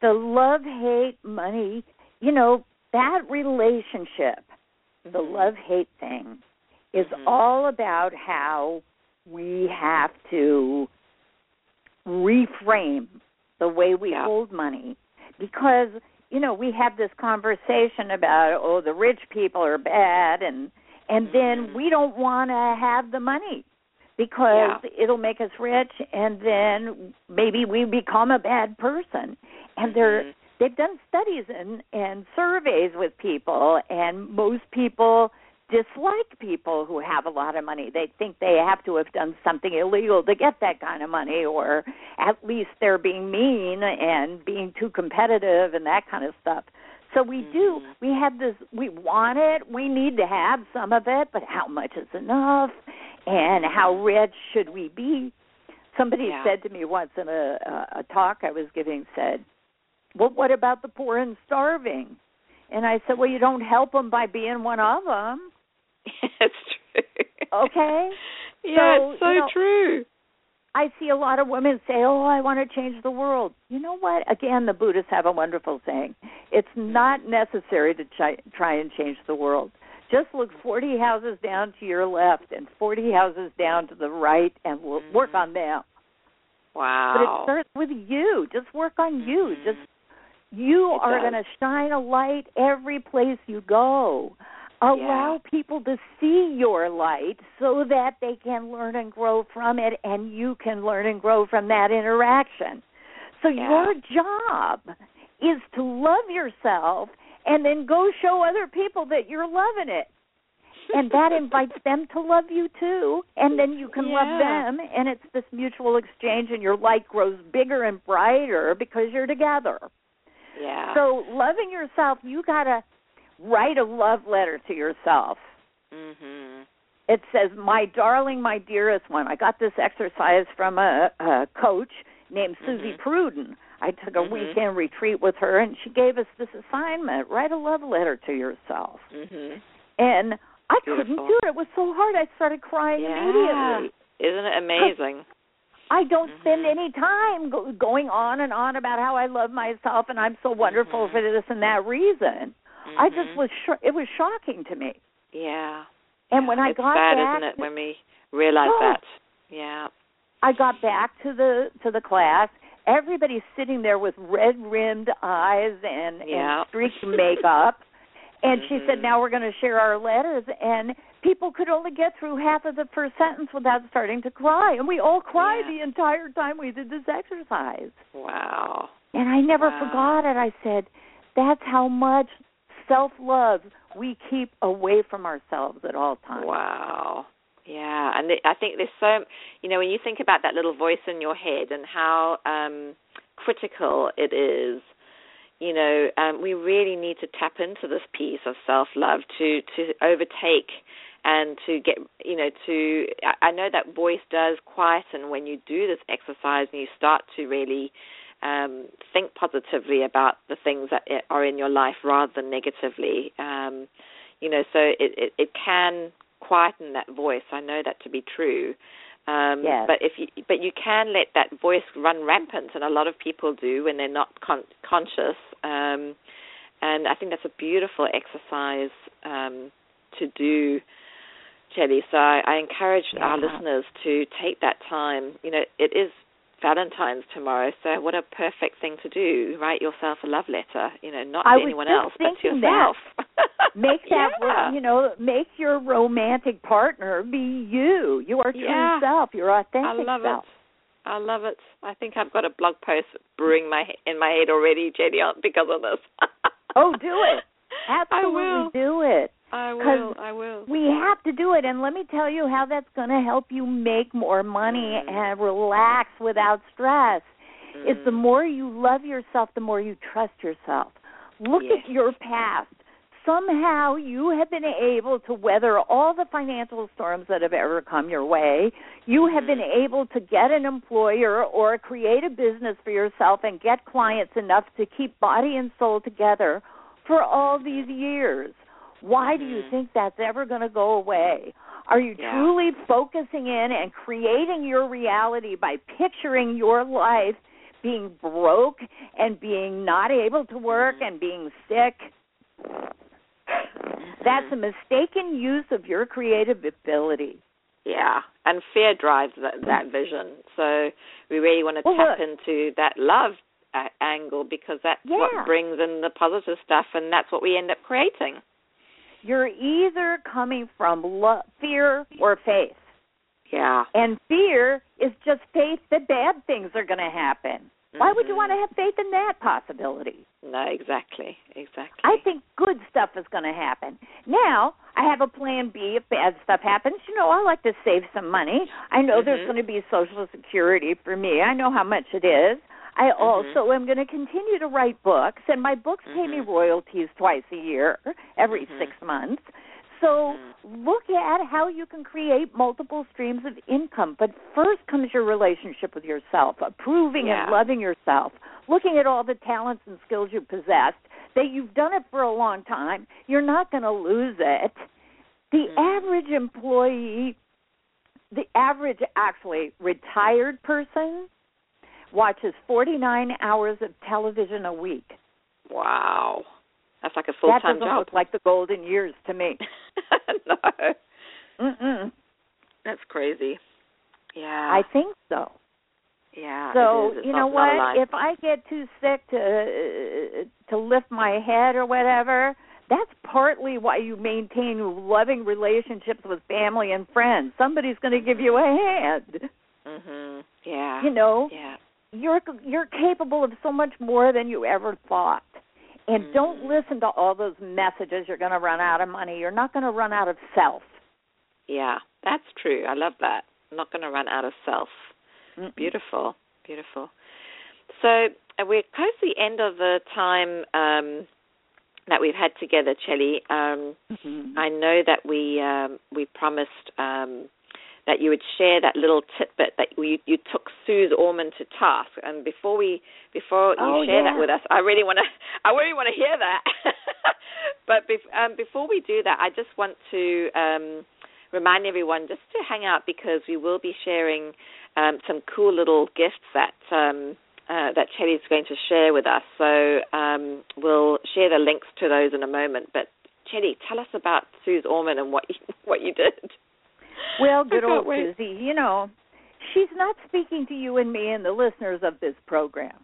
The love hate money, you know, that relationship, the Mhm. love hate thing, is Mhm. all about how we have to reframe the way we Yeah. hold money because you know we have this conversation about oh the rich people are bad and and then Mhm. we don't want to have the money because it'll make us rich and then maybe we become a bad person and they're Mhm. they've done studies and and surveys with people and most people dislike people who have a lot of money they think they have to have done something illegal to get that kind of money or at least they're being mean and being too competitive and that kind of stuff so we do Mhm. we have this we want it we need to have some of it but how much is enough and how rich should we be somebody Yeah. said to me once in a, a a talk i was giving said well, what about the poor and starving? And I said, well, you don't help them by being one of them. it's true. Okay. yeah, So, it's so you know- true. I see a lot of women say, oh, I want to change the world. You know what? Again, the Buddhists have a wonderful saying. It's not necessary to try, try and change the world. Just look 40 houses down to your left and 40 houses down to the right and we'll work on them. Wow. But it starts with you. Just work on you. Mhm. Just you It are going to shine a light every place you go. Allow Yeah. people to see your light so that they can learn and grow from it and you can learn and grow from that interaction. So Yeah. your job is to love yourself and then go show other people that you're loving it. And that invites them to love you too, and then you can love them, and it's this mutual exchange, and your light grows bigger and brighter because you're together. Yeah. So, loving yourself, you got to write a love letter to yourself. Mhm. It says, "My darling, my dearest one." I got this exercise from a, a coach named Suzy Mhm. Prudden. I took a Mhm. weekend retreat with her, and she gave us this assignment: write a love letter to yourself. Mhm. And I couldn't do it. It was so hard. I started crying Yeah. immediately. Isn't it amazing? I don't spend Mhm. any time go- going on and on about how I love myself and I'm so wonderful Mhm. for this and that reason. I just Mhm. was sho- it was shocking to me. Yeah. And Yeah. when I it's got sad, back isn't it, to- when we realize Oh. that? Yeah. I got back to the to the class. Everybody's sitting there with red rimmed eyes and, Yeah. and streaked makeup. And she said, Mhm. "Now we're going to share our letters." And people could only get through half of the first sentence without starting to cry, and we all cried Yeah. the entire time we did this exercise. Wow. And I never Wow. forgot it. I said, "That's how much self-love we keep away from ourselves at all times." Wow. Yeah, and I think there's so you know when you think about that little voice in your head and how um critical it is, you know, um, we really need to tap into this piece of self love to to overtake and to get you know to I know that voice does quieten when you do this exercise and you start to really um, think positively about the things that are in your life rather than negatively. Um, you know, so it, it, it can quieten that voice. I know that to be true. Um, yes. But if you, but you can let that voice run rampant, and a lot of people do when they're not con- conscious. Um, and I think that's a beautiful exercise um, to do, Chellie. So I, I encourage yeah. our listeners to take that time. You know, it is Valentine's tomorrow, so what a perfect thing to do. Write yourself a love letter, you know, not I to anyone else, but to yourself. That. make that, yeah. you know, make your romantic partner be you. You are true yeah. self, your authentic I love self. It. I love it. I think I've got a blog post brewing my in my head already, Jenny, because of this. oh, do it. Absolutely I will. do it. I will. I will. We have to do it, and let me tell you how that's going to help you make more money mm. and relax without stress. Mm. Is the more you love yourself, the more you trust yourself. Look yes. at your past. Somehow you have been able to weather all the financial storms that have ever come your way. You have mm. been able to get an employer or create a business for yourself and get clients enough to keep body and soul together for all these years. Why do you Mm. think that's ever going to go away? Are you yeah. truly focusing in and creating your reality by picturing your life being broke and being not able to work Mm. and being sick? That's a mistaken use of your creative ability. Yeah, and fear drives that, that vision. So we really want to well, tap look, into that love a- angle because that's yeah. what brings in the positive stuff, and that's what we end up creating. You're either coming from lo- fear or faith. Yeah. And fear is just faith that bad things are going to happen. Mm-hmm. Why would you want to have faith in that possibility? No, exactly, exactly. I think good stuff is going to happen. Now, I have a plan B if bad stuff happens. You know, I like to save some money. I know mm-hmm. there's going to be Social Security for me. I know how much it is. I mm-hmm. also am going to continue to write books, and my books pay me Mm-hmm. royalties twice a year, every six months. So Mm-hmm. look at how you can create multiple streams of income. But first comes your relationship with yourself, approving Yeah. and loving yourself, looking at all the talents and skills you possess, that you've done it for a long time. You're not going to lose it. The average employee, the average actually retired person, watches 49 hours of television a week. Wow. That's like a full That time doesn't job. look like the golden years to me. no. Mm-mm. That's crazy. Yeah. I think so. yeah. So it. It's you know what? If I get too sick to uh, to lift my head or whatever, that's partly why you maintain loving relationships with family and friends. Somebody's going to give you a hand. Mhm. Yeah. You know, Yeah. You're you're capable of so much more than you ever thought. And don't Mhm. listen to all those messages you're going to run out of money. You're not going to run out of self. Yeah. That's true. I love that. I'm not going to run out of self. Mm-mm. Beautiful. Beautiful. So uh, we're close to the end of the time um, that we've had together, Chellie. Um, Mhm. I know that we um, we promised um, that you would share that little tidbit that you, you took Suze Orman to task. And before we before you Oh, share yeah. that with us, I really want to I really want to hear that. but bef- um, before we do that, I just want to um, remind everyone just to hang out because we will be sharing um, some cool little gifts that. Um, uh, that Chellie's going to share with us. So um, we'll share the links to those in a moment. But Chellie, tell us about Suze Orman and what you, what you did. Well, good old wait. Susie, you know, she's not speaking to you and me and the listeners of this program.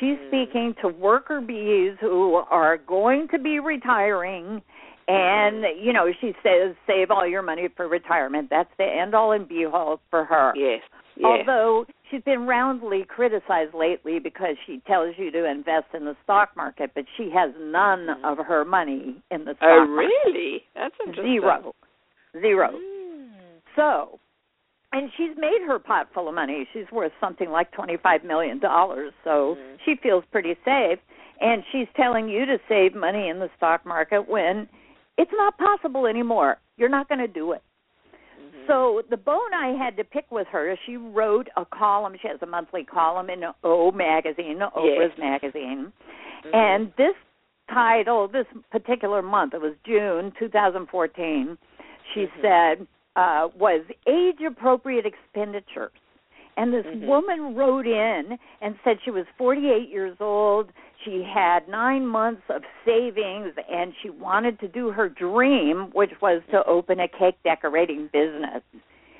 She's Mm. speaking to worker bees who are going to be retiring and Mm-hmm. you know she says save all your money for retirement that's the end all and be all for her Yes. Yes. although she's been roundly criticized lately because she tells you to invest in the stock market but she has none Mhm. of her money in the stock oh, market really? That's interesting. zero zero Mm. So, and she's made her pot full of money. She's worth something like twenty-five million dollars. So Mhm. she feels pretty safe. and she's telling you to save money in the stock market when it's not possible anymore. You're not going to do it. Mm-hmm. So the bone I had to pick with her is she wrote a column. She has a monthly column in O magazine, Oprah's Yes. magazine, Mhm. and this title, this particular month, it was June 2014. She Mhm. said uh, was age appropriate expenditures. And this Mhm. woman wrote in and said she was 48 years old. She had nine months of savings and she wanted to do her dream, which was to open a cake decorating business.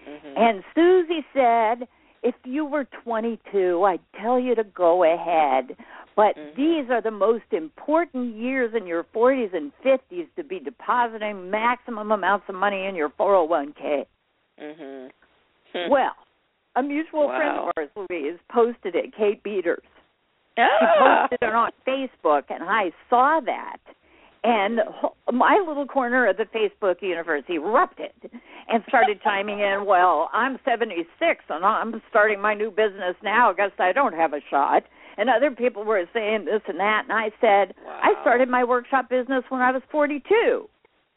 Mhm. And Susie said, if you were 22, I'd tell you to go ahead. But Mhm. these are the most important years in your 40s and 50s to be depositing maximum amounts of money in your 401k. Mhm. Well, a mutual friend of ours, Louise, posted it, Kate Beaters. She Ah. posted it on Facebook, and I saw that. And my little corner of the Facebook universe erupted and started chiming in. Well, I'm 76 and I'm starting my new business now. Guess I don't have a shot. And other people were saying this and that. And I said, I started my workshop business when I was 42.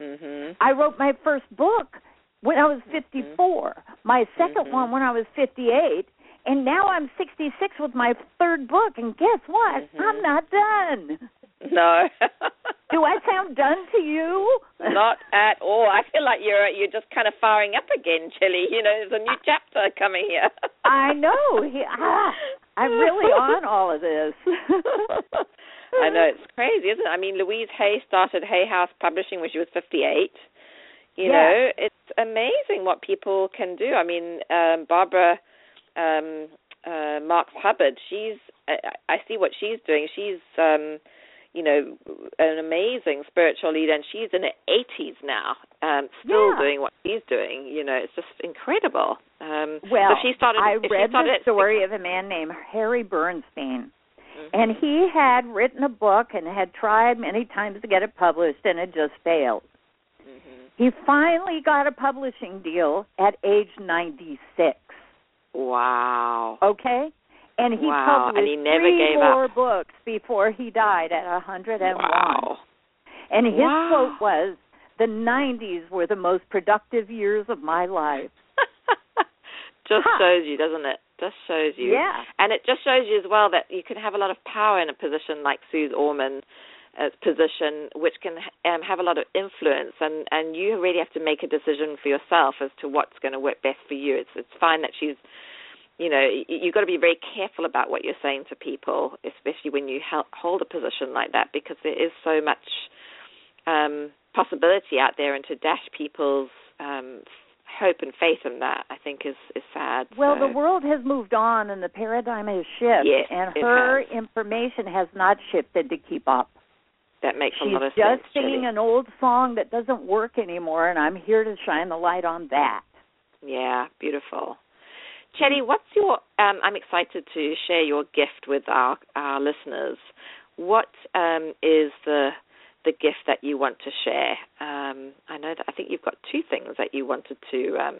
Mhm. I wrote my first book when I was 54, my 2nd Mhm. one when I was 58, and now I'm 66 with my third book. And guess what? Mhm. I'm not done. No. Do I sound done to you? Not at all. I feel like you're you're just kind of firing up again, Chellie. You know, there's a new chapter coming here. I know. He, ah, I'm really on all of this. I know it's crazy, isn't it? I mean, Louise Hay started Hay House Publishing when she was 58. You Yes. know, it's amazing what people can do. I mean, um, Barbara um, uh, Marx Hubbard, she's I, I see what she's doing. She's um, you know, an amazing spiritual leader, and she's in her 80s now, um, still Yeah. doing what she's doing. You know, it's just incredible. Um, well, so she started. I read started the at story of a man named Harry Bernstein. Mhm. And he had written a book and had tried many times to get it published, and it just failed. Mhm. He finally got a publishing deal at age 96. Wow. Okay? And he Wow, and published he never three gave more up. books before he died at a 101. Wow. And his Wow. quote was, "The 90s were the most productive years of my life." just Huh. shows you, doesn't it? Just shows you. Yeah. And it just shows you as well that you can have a lot of power in a position like Suze Orman. Uh, position which can um, have a lot of influence and and you really have to make a decision for yourself as to what's going to work best for you it's it's fine that she's you know you've got to be very careful about what you're saying to people especially when you hold a position like that because there is so much um possibility out there and to dash people's um hope and faith in that i think is is sad Well, so. the world has moved on and the paradigm has shifted, Yes, and her has. information has not shifted to keep up. that makes a She's lot of sense. just singing an old song that doesn't work anymore, and I'm here to shine the light on that. Yeah, beautiful. Chellie, what's your? Um, I'm excited to share your gift with our our listeners. What um, is the the gift that you want to share? Um, I know that I think you've got two things that you wanted to um,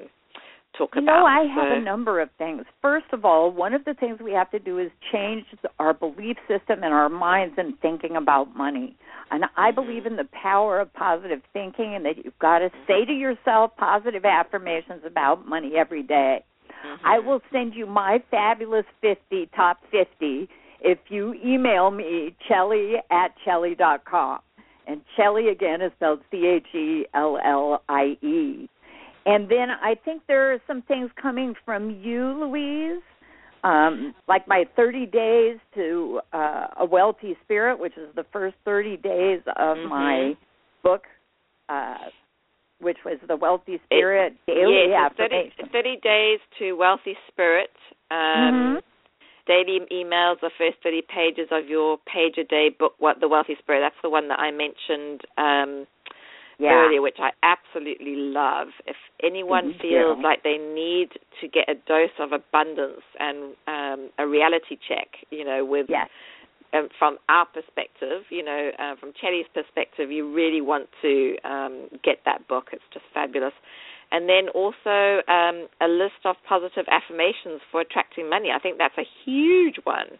talk You about. No, I have a number of things. First of all, one of the things we have to do is change our belief system and our minds in thinking about money. And I Mhm. believe in the power of positive thinking and that you've got to say to yourself positive affirmations about money every day. Mhm. I will send you my fabulous 50, top 50, if you email me, Chellie at Chellie dot com. And Chellie, again, is spelled C H E L L I E. And then I think there are some things coming from you, Louise, um, like my 30 days to uh, a wealthy spirit, which is the first 30 days of Mhm. my book, uh, which was the Wealthy Spirit Daily yes, it's 30, 30 days to wealthy spirit. Um, Mhm. Daily emails, the first 30 pages of your page a day book, what the wealthy spirit. That's the one that I mentioned um, Yeah. earlier, which I absolutely love. If anyone Thank feels you. like they need to get a dose of abundance and um, a reality check, you know, with Yes. Um, from our perspective, you know, uh, from Chellie's perspective, you really want to um, get that book. It's just fabulous. And then also um, a list of positive affirmations for attracting money. I think that's a huge one.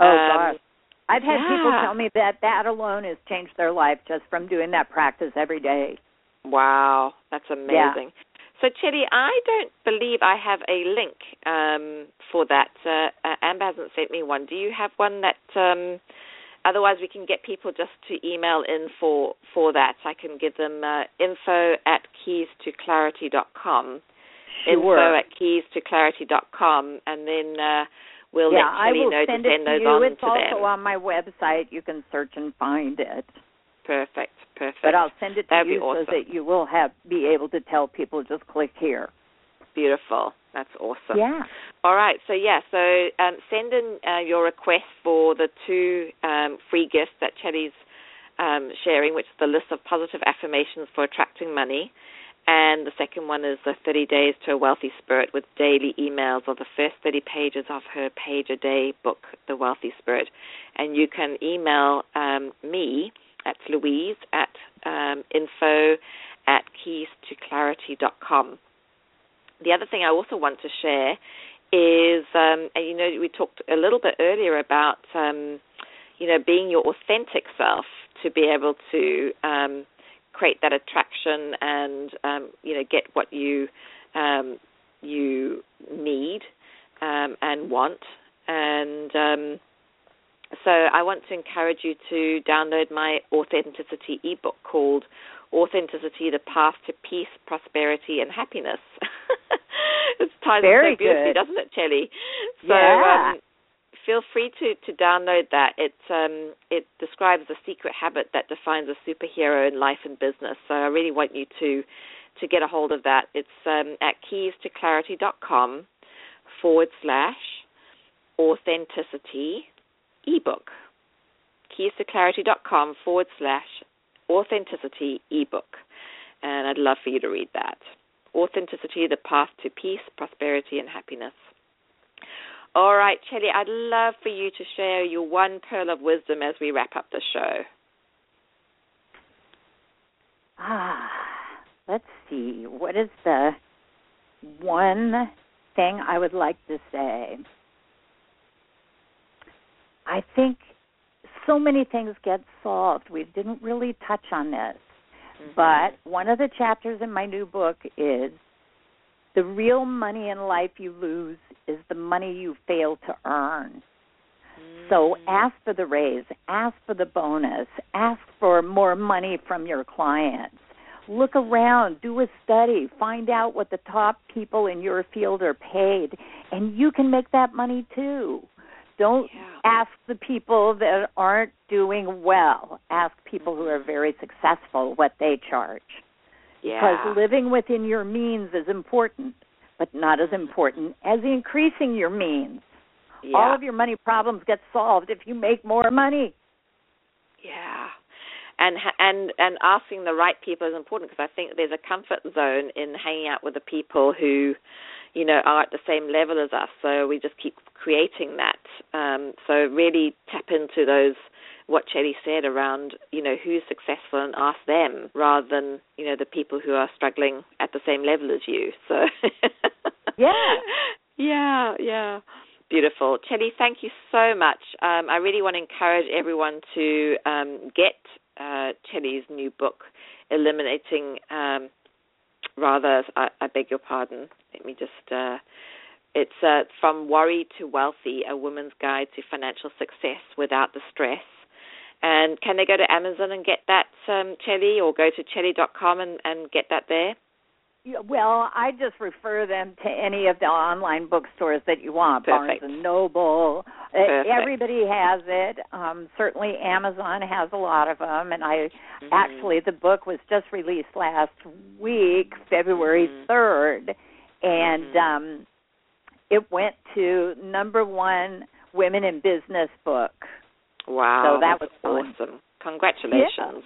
Oh Um, gosh. I've had yeah. people tell me that that alone has changed their life just from doing that practice every day. Wow, that's amazing. Yeah. So, Chellie, I don't believe I have a link um, for that. Uh, uh, Amber hasn't sent me one. Do you have one that? Um, otherwise, we can get people just to email in for for that. I can give them uh, info at keys to clarity dot com. Sure. Info at keys to clarity dot com, and then uh, we'll yeah, let will know send to it send to those you. on it's to also them. on my website. You can search and find it. Perfect, perfect. But I'll send it to That'd you awesome. so that you will have be able to tell people just click here. Beautiful. That's awesome. Yeah. All right. So yeah. So um, send in uh, your request for the two um, free gifts that Chellie's um, sharing, which is the list of positive affirmations for attracting money, and the second one is the 30 days to a wealthy spirit with daily emails of the first 30 pages of her page a day book, The Wealthy Spirit. And you can email um, me that's Louise at um, info at keys to clarity dot com. The other thing I also want to share is, um, and you know, we talked a little bit earlier about, um, you know, being your authentic self to be able to um, create that attraction and, um, you know, get what you um, you need um, and want. And so I want to encourage you to download my authenticity ebook called Authenticity: The Path to Peace, Prosperity, and Happiness. it ties Very in so beautifully, good. doesn't it, Chellie? So Yeah. um, feel free to to download that. It um, it describes the secret habit that defines a superhero in life and business. So I really want you to to get a hold of that. It's um, at keystoclarity.com forward slash authenticity ebook. Keystoclarity.com forward slash authenticity ebook. And I'd love for you to read that. Authenticity, the path to peace, prosperity, and happiness. All right, Chellie, I'd love for you to share your one pearl of wisdom as we wrap up the show. Ah, let's see. What is the one thing I would like to say? I think so many things get solved. We didn't really touch on this. Mm-hmm. But one of the chapters in my new book is the real money in life you lose is the money you fail to earn. So mm. ask for the raise, ask for the bonus, ask for more money from your clients. Look around, do a study, find out what the top people in your field are paid, and you can make that money too. Don't Yeah. ask the people that aren't doing well. Ask people who are mm-hmm. very successful what they charge. Yeah. Because living within your means is important, but not as important as increasing your means. yeah. All of your money problems get solved if you make more money. Yeah, and ha- and and asking the right people is important because I think there's a comfort zone in hanging out with the people who, you know, are at the same level as us. So we just keep creating that. Um, so really tap into those what Chellie said around, you know, who's successful and ask them rather than you know the people who are struggling at the same level as you. So Yeah. yeah, yeah. Beautiful. Chellie, thank you so much. Um, I really want to encourage everyone to um, get uh, Chellie's new book, Eliminating, um, rather, I, I beg your pardon. Let me just, uh, it's uh, From Worry to Wealthy, A Woman's Guide to Financial Success Without the Stress. And can they go to Amazon and get that, um, Chellie, or go to chellie.com and, and get that there? Yeah, Well, I just refer them to any of the online bookstores that you want. Perfect. Barnes and Noble. Perfect. Everybody has it. Um, certainly, Amazon has a lot of them. And I Mhm. actually, the book was just released last week, February Mhm. 3rd, and Mhm. um, it went to number one women in business book. Wow, So that was fun. awesome. Congratulations.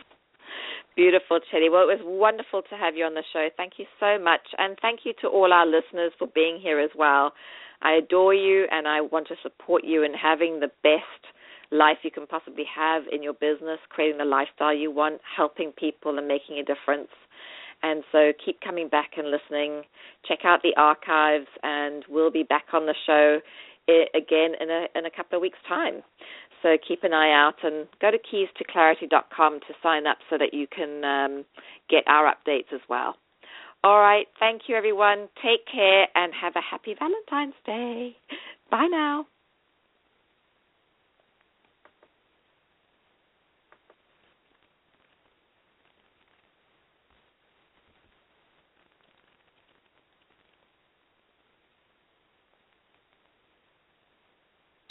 Beautiful, Chellie. Well, it was wonderful to have you on the show. Thank you so much. And thank you to all our listeners for being here as well. I adore you and I want to support you in having the best life you can possibly have in your business, creating the lifestyle you want, helping people and making a difference. And so keep coming back and listening. Check out the archives and we'll be back on the show eh, again in a in a couple of weeks time. So keep an eye out and go to keystoclarity.com to sign up so that you can um, get our updates as well. All right. Thank you, everyone. Take care and have a happy Valentine's Day. Bye now.